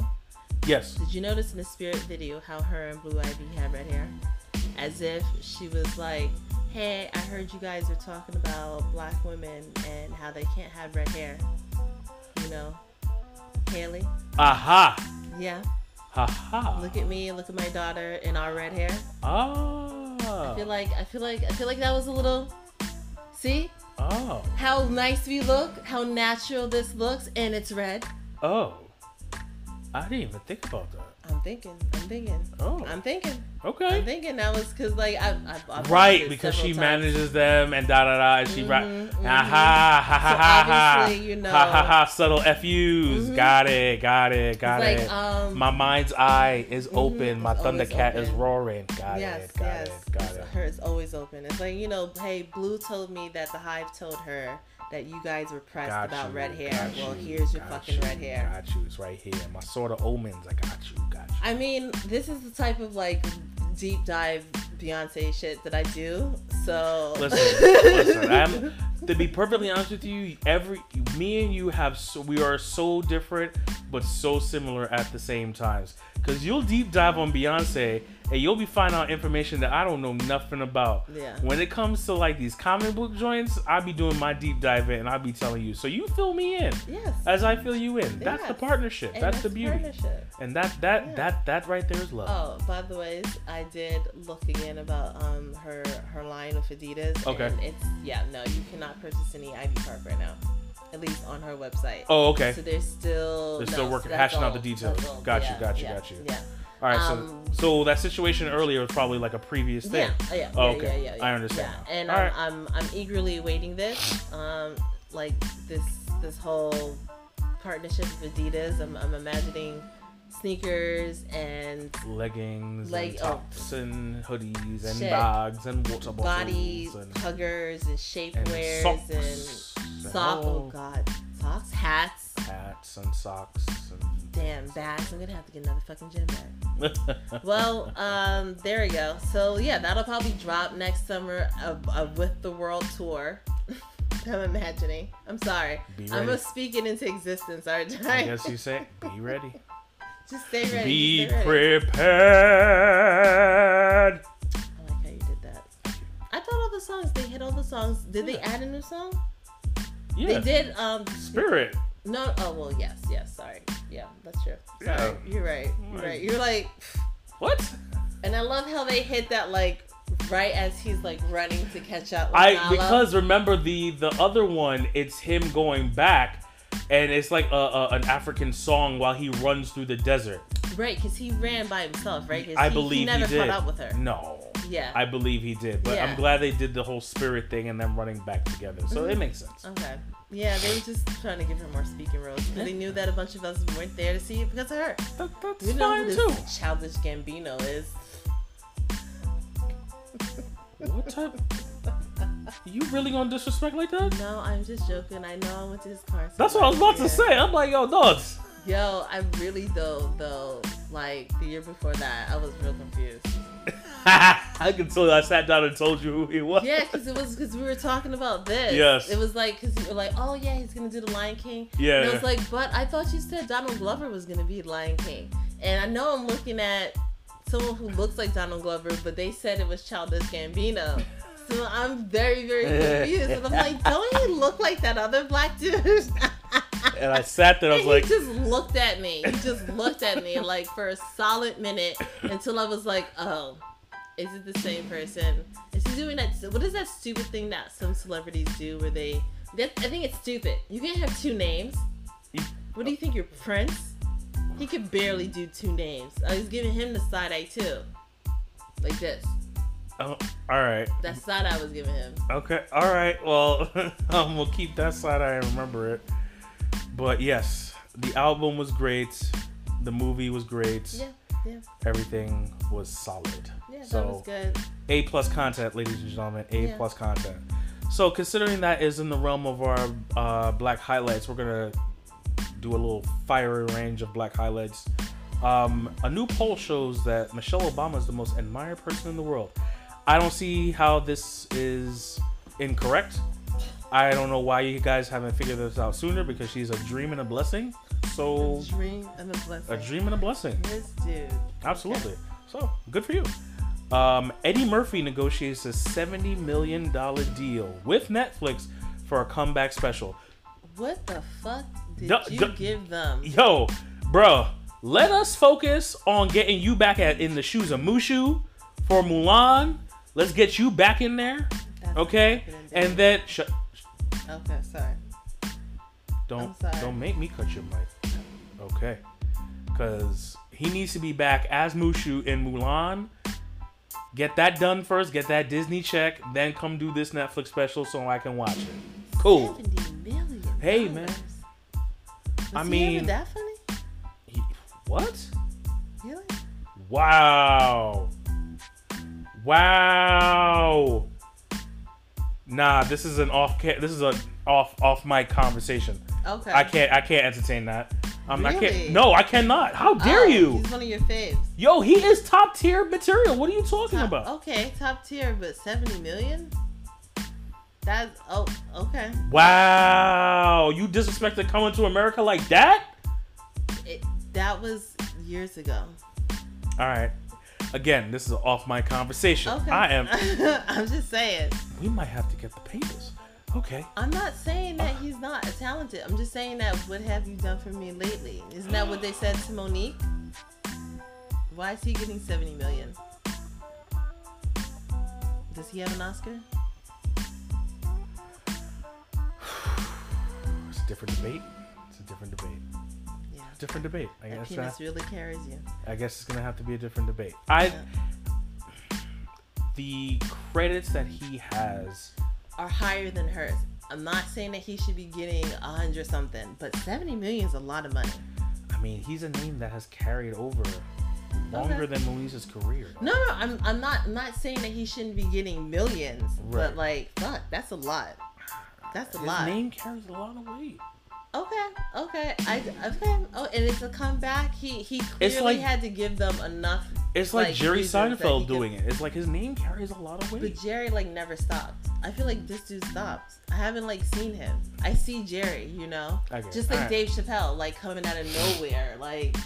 Yes. Did you notice in the Spirit video how her and Blue Ivy had red hair, as if she was like, "Hey, I heard you guys are talking about black women and how they can't have red hair." You know, Haley. Aha. Yeah. Ha ha. Look at me. Look at my daughter in our red hair. Oh. I feel like I feel like I feel like that was a little. See Oh. how nice we look, how natural this looks, and it's red. Oh. I didn't even think about that. I'm thinking. I'm thinking. Oh. I'm thinking. Okay. I'm thinking that was because like I, I, I've Right, because she times. manages them and da da da, and she right. Mhm, mhm. Aha, ha ha So ha ha. obviously, you Ha ha ha. Subtle FUs. Mhm. Got it. Got it. Got It's it. like um. My mind's eye is open. My Thundercat is roaring. Got yes, it. Got yes. it. Got it's, it. Her, it's always open. It's like you know, hey, Blue told me that the Hive told her that you guys were pressed Got about you, red hair. Well, you, here's your fucking you, red hair. Got you. It's right here. My sword of omens. I got you. Got you. I mean, this is the type of like deep dive Beyonce shit that I do. So Listen, listen. I'm to be perfectly honest with you. Every me and you have so we are so different, but so similar at the same times. Cause you'll deep dive on Beyonce, and you'll be finding out information that I don't know nothing about. Yeah. When it comes to like these comic book joints, I'll be doing my deep dive in, and I'll be telling you. So you fill me in yes. as I fill you in. That's the partnership. And That's the beauty. Partnership. And that that Yeah. that that right there is love. Oh, by the way, I did look again about um her her line of Adidas. Okay. And it's yeah, no, you cannot purchase any Ivy Park right now, at least on her website. Oh, okay. So they're still They're no, still so working- that's hashing out the details. That's. Got you, got you, yeah, got you. Yeah. All right. um, so so that situation earlier was probably like a previous thing. Yeah, oh, yeah, Oh, yeah, okay. yeah, yeah, yeah. I understand Yeah. And I'm, right. I'm I'm eagerly awaiting this. Um, like this this whole partnership with Adidas. I'm, I'm imagining sneakers and leggings, Leg- and oh. tops, and hoodies, and Shit. bags, and water bottles, and, huggers and and shapewears socks, and and sock. Oh god, socks, hats. Hats and socks. And Damn bags. I'm gonna have to get another fucking gym bag. Well, um, there we go. So yeah, that'll probably drop next summer with the world tour. I'm imagining. I'm sorry. I'm gonna speak it into existence. All right, I guess you say, be ready. just stay ready. Be stay ready. prepared. I like how you did that. I thought all the songs they hit all the songs. Did they add a new song? Yeah. They did. Um, Spirit. No. Oh well, yes, yes. Sorry. Yeah, that's true. Sorry, Yeah. you're right. You're Right. right. You're like, What? and I love how they hit that like right as he's like running to catch up. With I Nala. because remember the the other one, it's him going back, and it's like a, a an African song while he runs through the desert. right, because he ran by himself, right? 'Cause I he, believe he never did. caught up with her. No, Yeah. I believe he did, but I'm glad they did the whole spirit thing and then running back together. So it Mhm. makes sense. Okay. Yeah, they were just trying to give her more speaking roles because they knew that a bunch of us weren't there to see it because of her. That, that's We know fine who too. this childish Gambino is. What type? You really gonna disrespect like that? No, I'm just joking. I know I went to his concert. That's what I was about to say. I'm like, yo, dogs. Yo, I really though though like the year before that, I was real confused. I can tell you, I sat down and told you who he was. Yeah, because it was because we were talking about this. Yes. It was like because you were like, oh yeah, he's gonna do the Lion King. Yeah. And I was like, but I thought you said Donald Glover was gonna be Lion King, and I know I'm looking at someone who looks like Donald Glover, but they said it was Childish Gambino. So I'm very, very confused. And I'm like, don't he look like that other black dude? and I sat there. I was And like, he just looked at me. He just looked at me like for a solid minute until I was like, oh, is it the same person? Is he doing that? What is that stupid thing that some celebrities do where they? That, I think it's stupid. You can't have two names. What do you think? You're Prince? He could barely do two names. I was giving him the side eye too, like this. oh, all right. That side eye was giving him. Okay. All right. Well, um, we'll keep that side. I remember it. But yes, the album was great. The movie was great. Yeah, yeah, Everything was solid. Yeah. So that was good. A plus content, ladies and gentlemen. A Yeah. plus content. So considering that is in the realm of our uh, black highlights, we're gonna do a little fiery range of black highlights. Um, a new poll shows that Michelle Obama is the most admired person in the world. I don't see how this is incorrect. I don't know why you guys haven't figured this out sooner because she's a dream and a blessing. So A dream and a blessing. a dream and a blessing. This dude. Absolutely. So good for you. Um, Eddie Murphy negotiates a $70 million deal with Netflix for a comeback special. What the fuck did Duh, you duh. give them? Yo, bro, let us focus on getting you back at in the shoes of Mushu for Mulan. Let's get you back in there, That's okay? And then sh- okay, sorry. don't sorry. don't make me cut your mic, okay? Because he needs to be back as Mushu in Mulan. Get that done first. Get that Disney check. Then come do this Netflix special so I can watch it. Cool. Hey, man. Was I he mean- that funny? He- what? Really? Wow. Wow. Nah, this is an off. This is a off off mic conversation. Okay. I can't. I can't entertain that. Um, I Really? can't. No, I cannot. How dare Oh, you? He's one of your faves. Yo, he is top tier material. What are you talking Top- about? Okay, top tier, but seventy million. That's oh okay. Wow, you disrespected coming to America like that? It, that was years ago. All right. Again, this is an off my conversation. Okay. I am. I'm just saying. We might have to get the papers. Okay. I'm not saying that he's not talented. I'm just saying that what have you done for me lately? Isn't that what they said to Mo'Nique? Why is he getting 70 million? Does he have an Oscar? It's a different debate. It's a different debate. Yeah. Different debate. I That guess. penis Uh, really carries you. I guess it's gonna have to be a different debate. I. Yeah. The credits that he has. Are higher than hers. I'm not saying that he should be getting a hundred something, but 70 million is a lot of money. I mean, he's a name that has carried over longer Okay. than Melissa's career. No, no, I'm I'm not I'm not saying that he shouldn't be getting millions, Right. but like fuck, that's a lot. That's a His lot. name carries a lot of weight. Okay, okay, I okay. Oh, and it's a comeback. He he clearly like- had to give them enough. It's like, Like, Jerry reasons that he Seinfeld doing it. It's like his name carries a lot of weight. But. Jerry like never stopped. I feel like this dude stopped. I haven't like seen him. I see Jerry, you know, just like Alright. Dave Chappelle, like coming out of nowhere. Like,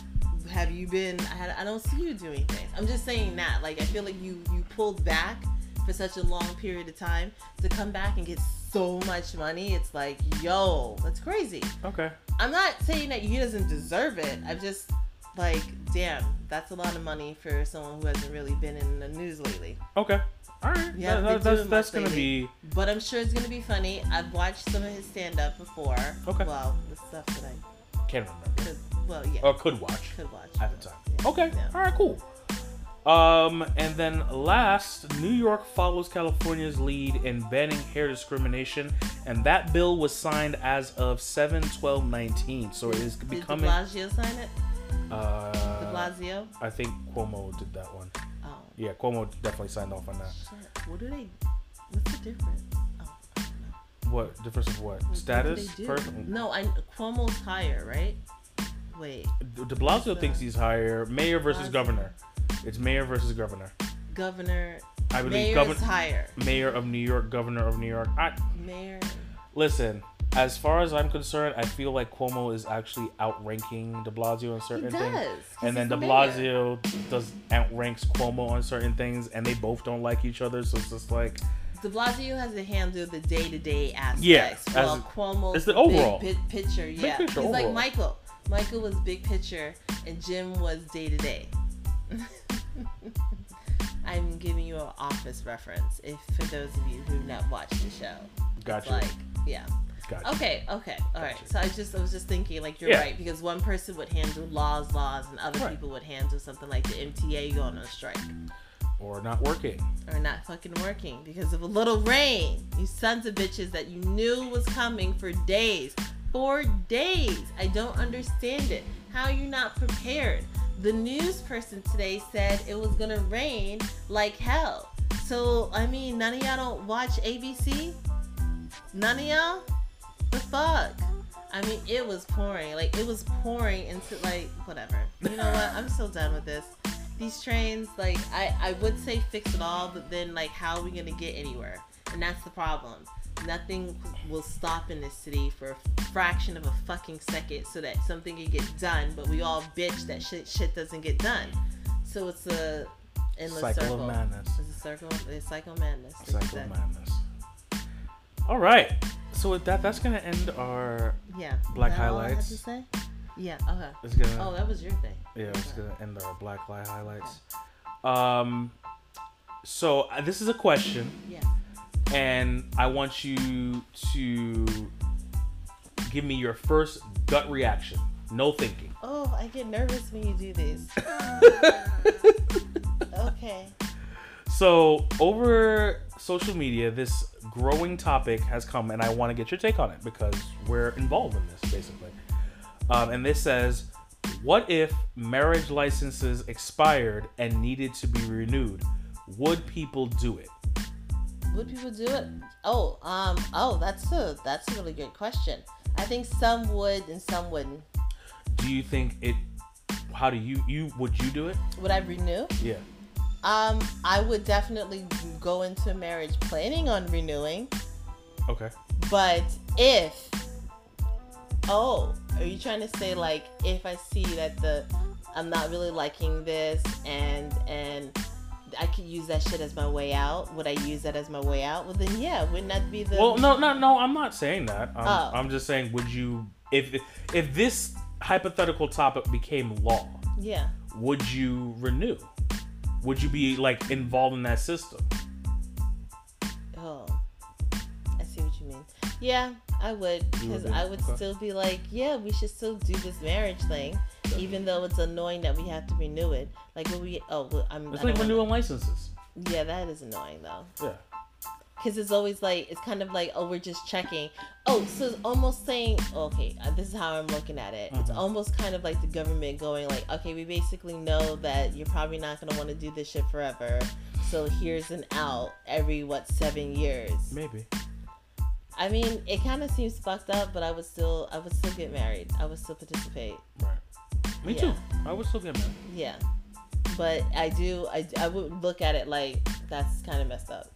have you been? I had. I don't see you doing things. I'm just saying that. Like, I feel like you you pulled back for such a long period of time to come back and get so much money. It's like, yo, that's crazy. Okay. I'm not saying that he doesn't deserve it. I'm just like, damn, that's a lot of money for someone who hasn't really been in the news lately. Okay. All right. Yeah, That- that- that's that's gonna be But I'm sure it's gonna be funny. I've watched some of his stand up before. Okay. Well, the stuff that I can't remember could, well, yeah, or could watch could watch at the time. Yeah. Okay. Yeah. All right. Cool. Um, and then last, New York follows California's lead in banning hair discrimination, and that bill was signed as of 7 12 19. So it is Did becoming. De Blasio sign it? De Uh, Blasio? I think Cuomo did that one. Oh, Yeah, Cuomo definitely signed off on that. shit. What do they? What's the difference? Oh, I don't know. What difference of what? What Status? they do? Person? No, I Cuomo's higher, right? Wait, De Blasio thinks he's higher. Mayor versus governor. It's mayor versus governor. governor. I believe governor. higher. Mayor of New York, governor of New York. I Mayor. listen. As far as I'm concerned, I feel like Cuomo is actually outranking De Blasio He certain does. things, and then De. Blasio does outranks Cuomo on certain things, and they both don't like each other. So it's just like De Blasio has to handle the day to day aspects. Yeah, Cuomo's it's the big overall. pi- picture. Yeah, picture, he's like. Michael. Michael was big picture, and Jim was day to day. I'm giving you an office reference, if for those of you who've not watched the show. Gotcha. Like, yeah. Gotcha. Okay, okay, all right. Gotcha. So I just I was just thinking like you're Yeah. right because one person would handle laws, laws, and other Right. people would handle something like the MTA going on strike Or not working. or not fucking working because of a little rain. You sons of bitches that you knew was coming for days. For days. I don't understand it. How are you not prepared? The news person today said it was gonna rain like hell. So I mean none of y'all don't watch ABC? None of y'all? The fuck? I mean it was pouring. Like it was pouring into like whatever. You know what? I'm so done with this these trains like I, I would say fix it all but then like how are we gonna get anywhere and that's the problem nothing will stop in this city for a fraction of a fucking second so that something can get done but we all bitch that shit shit doesn't get done so it's a endless Cycle circle of madness. it's a circle it's cycle of madness Cycle madness. All right. So with that, that's gonna end our. yeah Black Is that all I had highlights. to say? yeah okay It's gonna. oh that was your thing Yeah, it's gonna end our black light highlights. Um, so uh, this is a question, yeah and I want you to give me your first gut reaction. No thinking. oh I get nervous when you do this okay So over social media, this growing topic has come, and I want to get your take on it because we're involved in this basically. Um, and this says, "What if marriage licenses expired and needed to be renewed? Would people do it?" Would people do it? Oh, um, oh, that's a that's a really good question. I think some would and some wouldn't. Do you think it? How do you you would you do it? Would I renew? Yeah. Um, I would definitely go into marriage planning on renewing, Okay. but if oh, are you trying to say like if I see that the I'm not really liking this and and I could use that shit as my way out. Would I use that as my way out? Well, then yeah, wouldn't that be the Well, no, no, no. I'm not saying that. I'm, Oh. I'm just saying, would you if if this hypothetical topic became law? yeah? would you renew? Would you be like involved in that system? Oh, I see what you mean. Yeah, I would because? I would Okay. still be like, yeah, we should still do this marriage thing, even though it's annoying that we have to renew it. Like when we, oh, well, I'm. It's like don't wanna- renewing licenses. Yeah, that is annoying though. Yeah. Because it's always like it's kind of like oh we're just checking. Oh, so it's almost saying okay, uh, this is how I'm looking at it. It's Mhm. almost kind of like the government going like okay, we basically know that you're probably not gonna want to do this shit forever. So here's an out every what seven years. Maybe. I mean, it kind of seems fucked up, but I would still, I would still get married. I would still participate. Right. Me Yeah. too. I would still get married. Yeah, but I do, I, I would look at it like that's kind of messed up.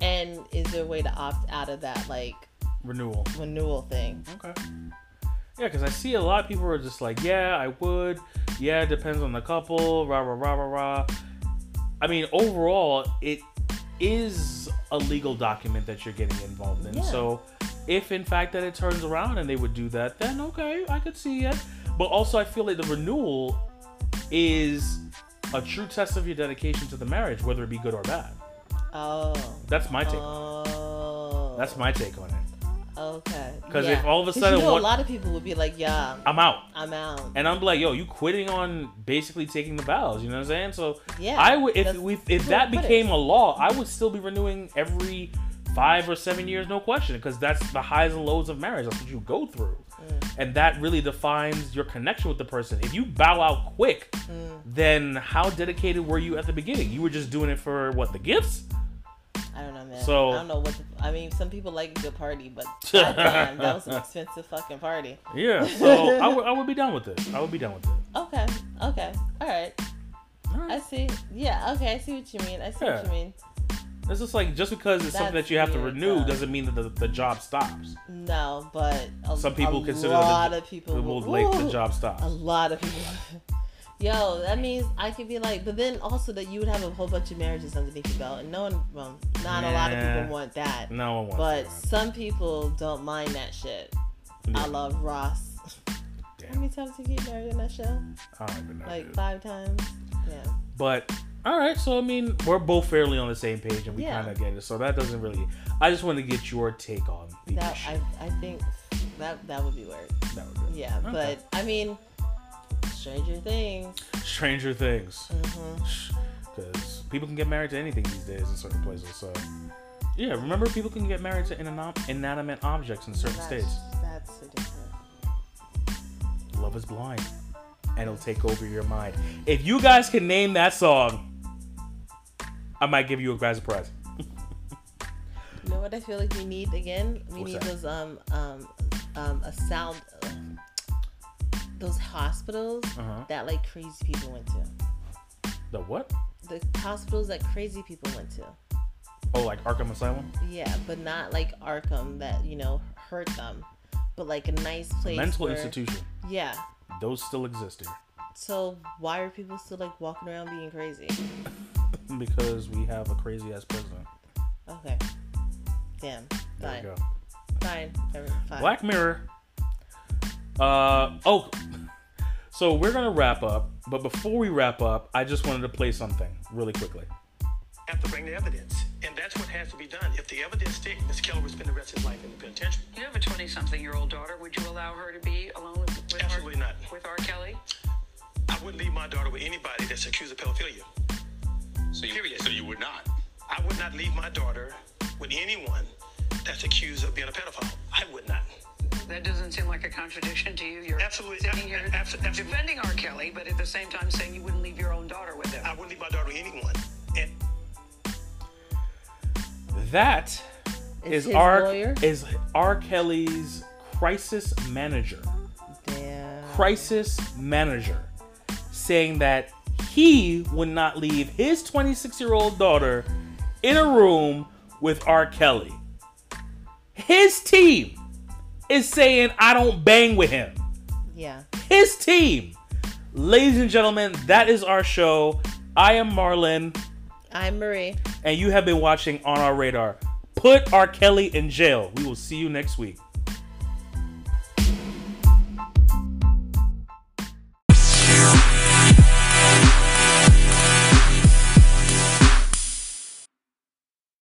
And is there a way to opt out of that like Renewal. renewal thing? Okay. Yeah, because I see a lot of people are just like, yeah, I would. Yeah, it depends on the couple. Rah rah rah rah rah. I mean, overall, it is a legal document that you're getting involved in. Yeah. So, if in fact that it turns around and they would do that, then okay, I could see it. But also, I feel like the renewal is a true test of your dedication to the marriage, whether it be good or bad. Oh, That's my take. oh, That's my take on it. okay. 'Cause if all of a sudden you know, one- a lot of people would be like, yeah, I'm out. I'm out. And I'm like, yo, you quitting on basically taking the vows. You know what I'm saying? So Yeah, I would if we if that put it. became a law, I would still be renewing every five or seven years, no question, because that's the highs and lows of marriage. That's what you go through, Mm. and that really defines your connection with the person. If you bow out quick, Mm. then how dedicated were you at the beginning? You were just doing it for what the gifts. I don't know, man. So- I don't know what. The, I mean, some people like a good party, but goddamn, that was an expensive fucking party. Yeah, so I would be done with it. I would be done with it. Okay, okay, all right. All I see. Yeah, okay, I see what you mean. I see what you mean. It's just like just because it's something that you have to renew doesn't mean that the, the job stops. No, but a, Some people a consider lot the, of people the will, late the job stops. A lot of people. Yo, that means I could be like, but then also that you would have a whole bunch of marriages underneath your belt, and no one, well, not a lot of people want that. No one wants But that. some people don't mind that shit. Yeah. I love Ross. How many times did he get married in that show? I don't even know. Like dude. five times. Yeah. But all right, so I mean, we're both fairly on the same page, and we Yeah. kind of get it. So that doesn't really. I just want to get your take on the That issue. I I think that that would be weird. That would be- Yeah, Okay. but I mean, Stranger Things. Stranger Things, because people can get married to anything these days in certain places. So yeah, remember people can get married to inanimate objects in certain That's, states. that's a different. Love is blind, and it'll take over your mind. If you guys can name that song, I might give you a guys a prize. You know what I feel like we need again? We What's need that? those um um um a sound uh, those hospitals Uh-huh. that like crazy people went to. The what? The hospitals that crazy people went to. Oh, like Arkham Asylum, Yeah, but not like Arkham that you know hurt them, but like a nice place. mental where- institution. Yeah. Those still exist here So why are people still like walking around being crazy? because we have a crazy ass president. Okay. Damn. There Fine. we go. Fine. Fine. Black Mirror. Uh oh. So we're gonna wrap up, but before we wrap up, I just wanted to play something really quickly. have to bring the evidence. And that's what has to be done. If the evidence sticks, Mr. Kelly will spend the rest of his life in the penitentiary. You have a 20 something year old daughter. Would you allow her to be alone with, with, Absolutely R, not. with R. Kelly? I wouldn't leave my daughter with anybody that's accused of pedophilia. So you, Period. so you would not. I would not leave my daughter with anyone that's accused of being a pedophile. I would not. That doesn't seem like a contradiction to you. You're Absolutely- sitting here abso- abso- defending R. Kelly, but at the same time saying you wouldn't leave your own daughter with him. I wouldn't leave my daughter with anyone. And That Is is R lawyer? is R. Kelly's crisis manager. Damn. Crisis manager saying that he would not leave his 26 year old daughter in a room with R. Kelly. His team is saying, I don't bang with him. Yeah. His team. Ladies and gentlemen, that is our show. I am Marlon, I'm Marie. and you have been watching On Our Radar. Put R. Kelly in jail. We will see you next week.